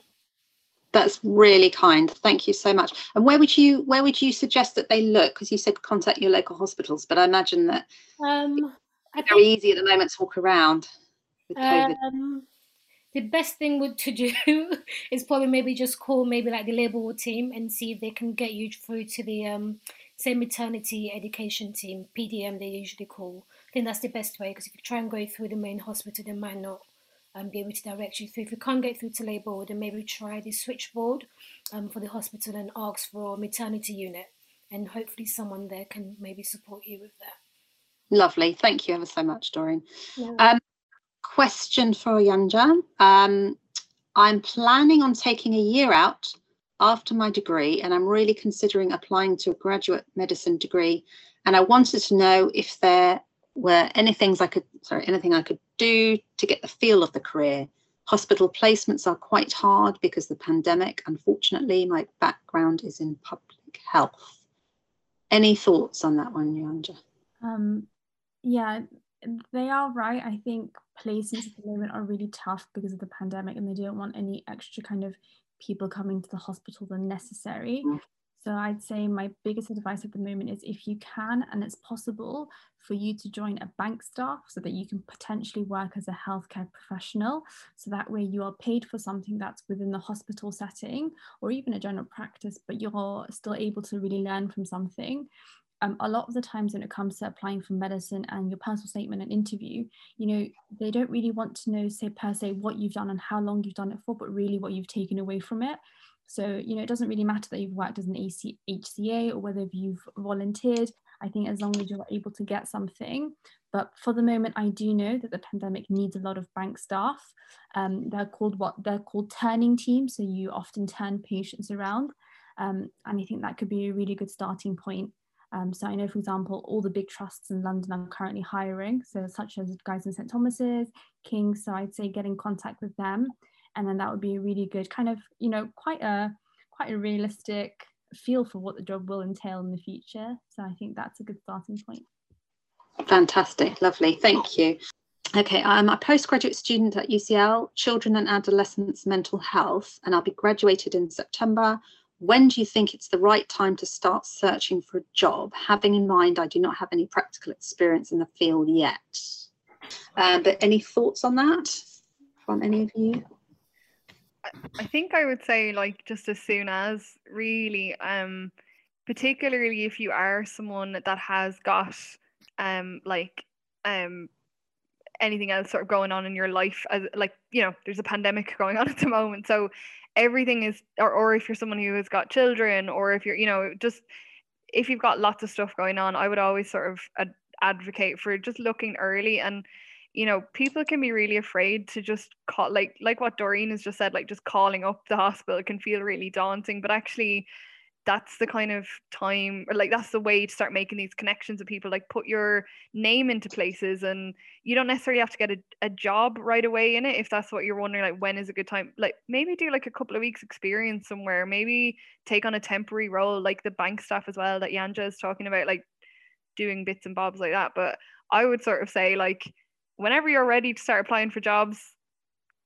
That's really kind. Thank you so much. And where would you where would you suggest that they look? Because you said contact your local hospitals, but I imagine that um, it's very easy at the moment to walk around with COVID. Um, the best thing would to do is probably maybe just call maybe like the labour team and see if they can get you through to the um, say maternity education team PDM they usually call. I think that's the best way because if you try and go through the main hospital, they might not um, be able to direct you through. If you can't get through to labour then maybe try the switchboard um, for the hospital and ask for a maternity unit, and hopefully someone there can maybe support you with that. Lovely, thank you ever so much, Doreen. Yeah. Um, question for Yanja. Um, I'm planning on taking a year out after my degree, and I'm really considering applying to a graduate medicine degree. And I wanted to know if there were any things I could, sorry, anything I could do to get the feel of the career. Hospital placements are quite hard because the pandemic. Unfortunately, my background is in public health. Any thoughts on that one, Yanja? Um, yeah, they are right. I think placements at the moment are really tough because of the pandemic and they don't want any extra kind of people coming to the hospital than necessary. Mm. So I'd say my biggest advice at the moment is if you can and it's possible for you to join a bank staff so that you can potentially work as a healthcare professional. So that way you are paid for something that's within the hospital setting or even a general practice, but you're still able to really learn from something um, a lot of the times when it comes to applying for medicine and your personal statement and interview, you know, they don't really want to know, say, per se, what you've done and how long you've done it for, but really what you've taken away from it. So, you know, it doesn't really matter that you've worked as an AC, HCA or whether you've volunteered. I think as long as you're able to get something. But for the moment, I do know that the pandemic needs a lot of bank staff. Um, they're called what? They're called turning teams. So you often turn patients around. Um, and I think that could be a really good starting point um, so I know, for example, all the big trusts in London are currently hiring, so such as Guy's and St Thomas's, King's. So I'd say get in contact with them, and then that would be a really good kind of, you know, quite a quite a realistic feel for what the job will entail in the future. So I think that's a good starting point. Fantastic, lovely, thank you. Okay, I'm a postgraduate student at UCL, Children and Adolescents Mental Health, and I'll be graduated in September when do you think it's the right time to start searching for a job, having in mind I do not have any practical experience in the field yet? Uh, but any thoughts on that from any of you? I think I would say like just as soon as really, um, particularly if you are someone that has got um like um anything else sort of going on in your life as like you know there's a pandemic going on at the moment so everything is or, or if you're someone who has got children or if you're you know just if you've got lots of stuff going on i would always sort of ad- advocate for just looking early. And you know people can be really afraid to just call like like what doreen has just said like just calling up the hospital can feel really daunting. But actually that's the kind of time or like that's the way to start making these connections with people like put your name into places and you don't necessarily have to get a, a job right away in it if that's what you're wondering like when is a good time like maybe do like a couple of weeks experience somewhere maybe take on a temporary role like the bank staff as well that yanja is talking about like doing bits and bobs like that. But I would sort of say like whenever you're ready to start applying for jobs,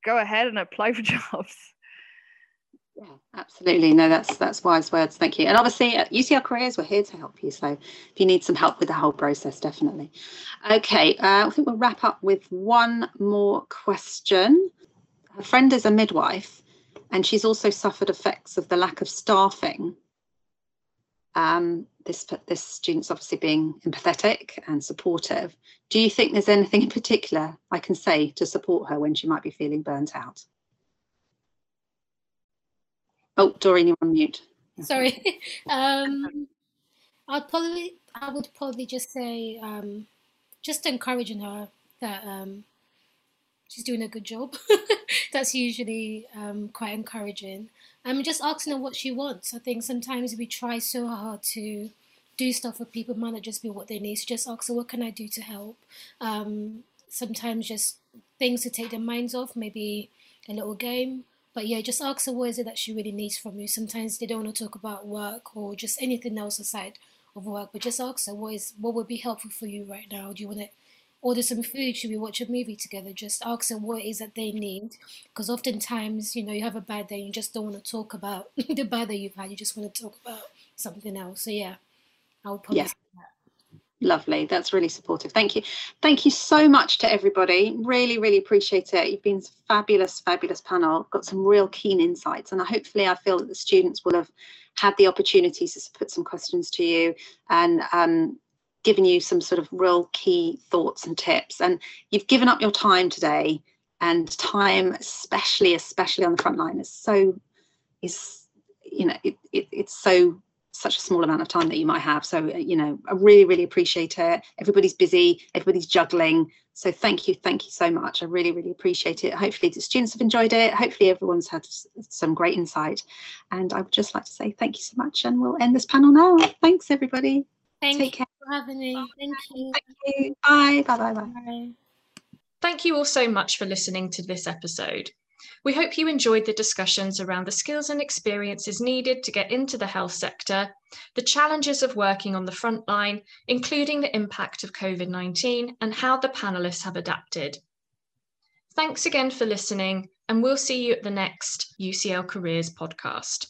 go ahead and apply for jobs. Yeah, absolutely. No, that's that's wise words. Thank you. And obviously, at UCL Careers, we're here to help you. So, if you need some help with the whole process, definitely. Okay, uh, I think we'll wrap up with one more question. Her friend is a midwife, and she's also suffered effects of the lack of staffing. Um, this this student's obviously being empathetic and supportive. Do you think there's anything in particular I can say to support her when she might be feeling burnt out? Oh, Doreen, you're on mute. Sorry. um, I'd probably, I would probably just say, um, just encouraging her that um, she's doing a good job. That's usually um, quite encouraging. I'm just asking her what she wants. I think sometimes we try so hard to do stuff for people, might not just be what they need. So just ask her, what can I do to help? Um, sometimes just things to take their minds off, maybe a little game but yeah, just ask her what is it that she really needs from you. Sometimes they don't want to talk about work or just anything else aside of work, but just ask her what is what would be helpful for you right now. Do you want to order some food? Should we watch a movie together? Just ask them what it is that they need, because oftentimes you know you have a bad day, and you just don't want to talk about the bad that you've had. You just want to talk about something else. So yeah, I would probably. Yeah. Lovely. That's really supportive. Thank you. Thank you so much to everybody. Really, really appreciate it. You've been fabulous, fabulous panel. Got some real keen insights, and hopefully, I feel that the students will have had the opportunity to put some questions to you and um, given you some sort of real key thoughts and tips. And you've given up your time today, and time, especially, especially on the front line, is so is you know it, it it's so such a small amount of time that you might have. So, uh, you know, I really, really appreciate it. Everybody's busy, everybody's juggling. So, thank you, thank you so much. I really, really appreciate it. Hopefully, the students have enjoyed it. Hopefully, everyone's had some great insight. And I would just like to say thank you so much. And we'll end this panel now. Thanks, everybody. Thank Take you care. for having me. Thank you. Thank you. Bye. Bye. Bye. Bye. Bye. Thank you all so much for listening to this episode. We hope you enjoyed the discussions around the skills and experiences needed to get into the health sector, the challenges of working on the front line, including the impact of COVID 19, and how the panelists have adapted. Thanks again for listening, and we'll see you at the next UCL Careers podcast.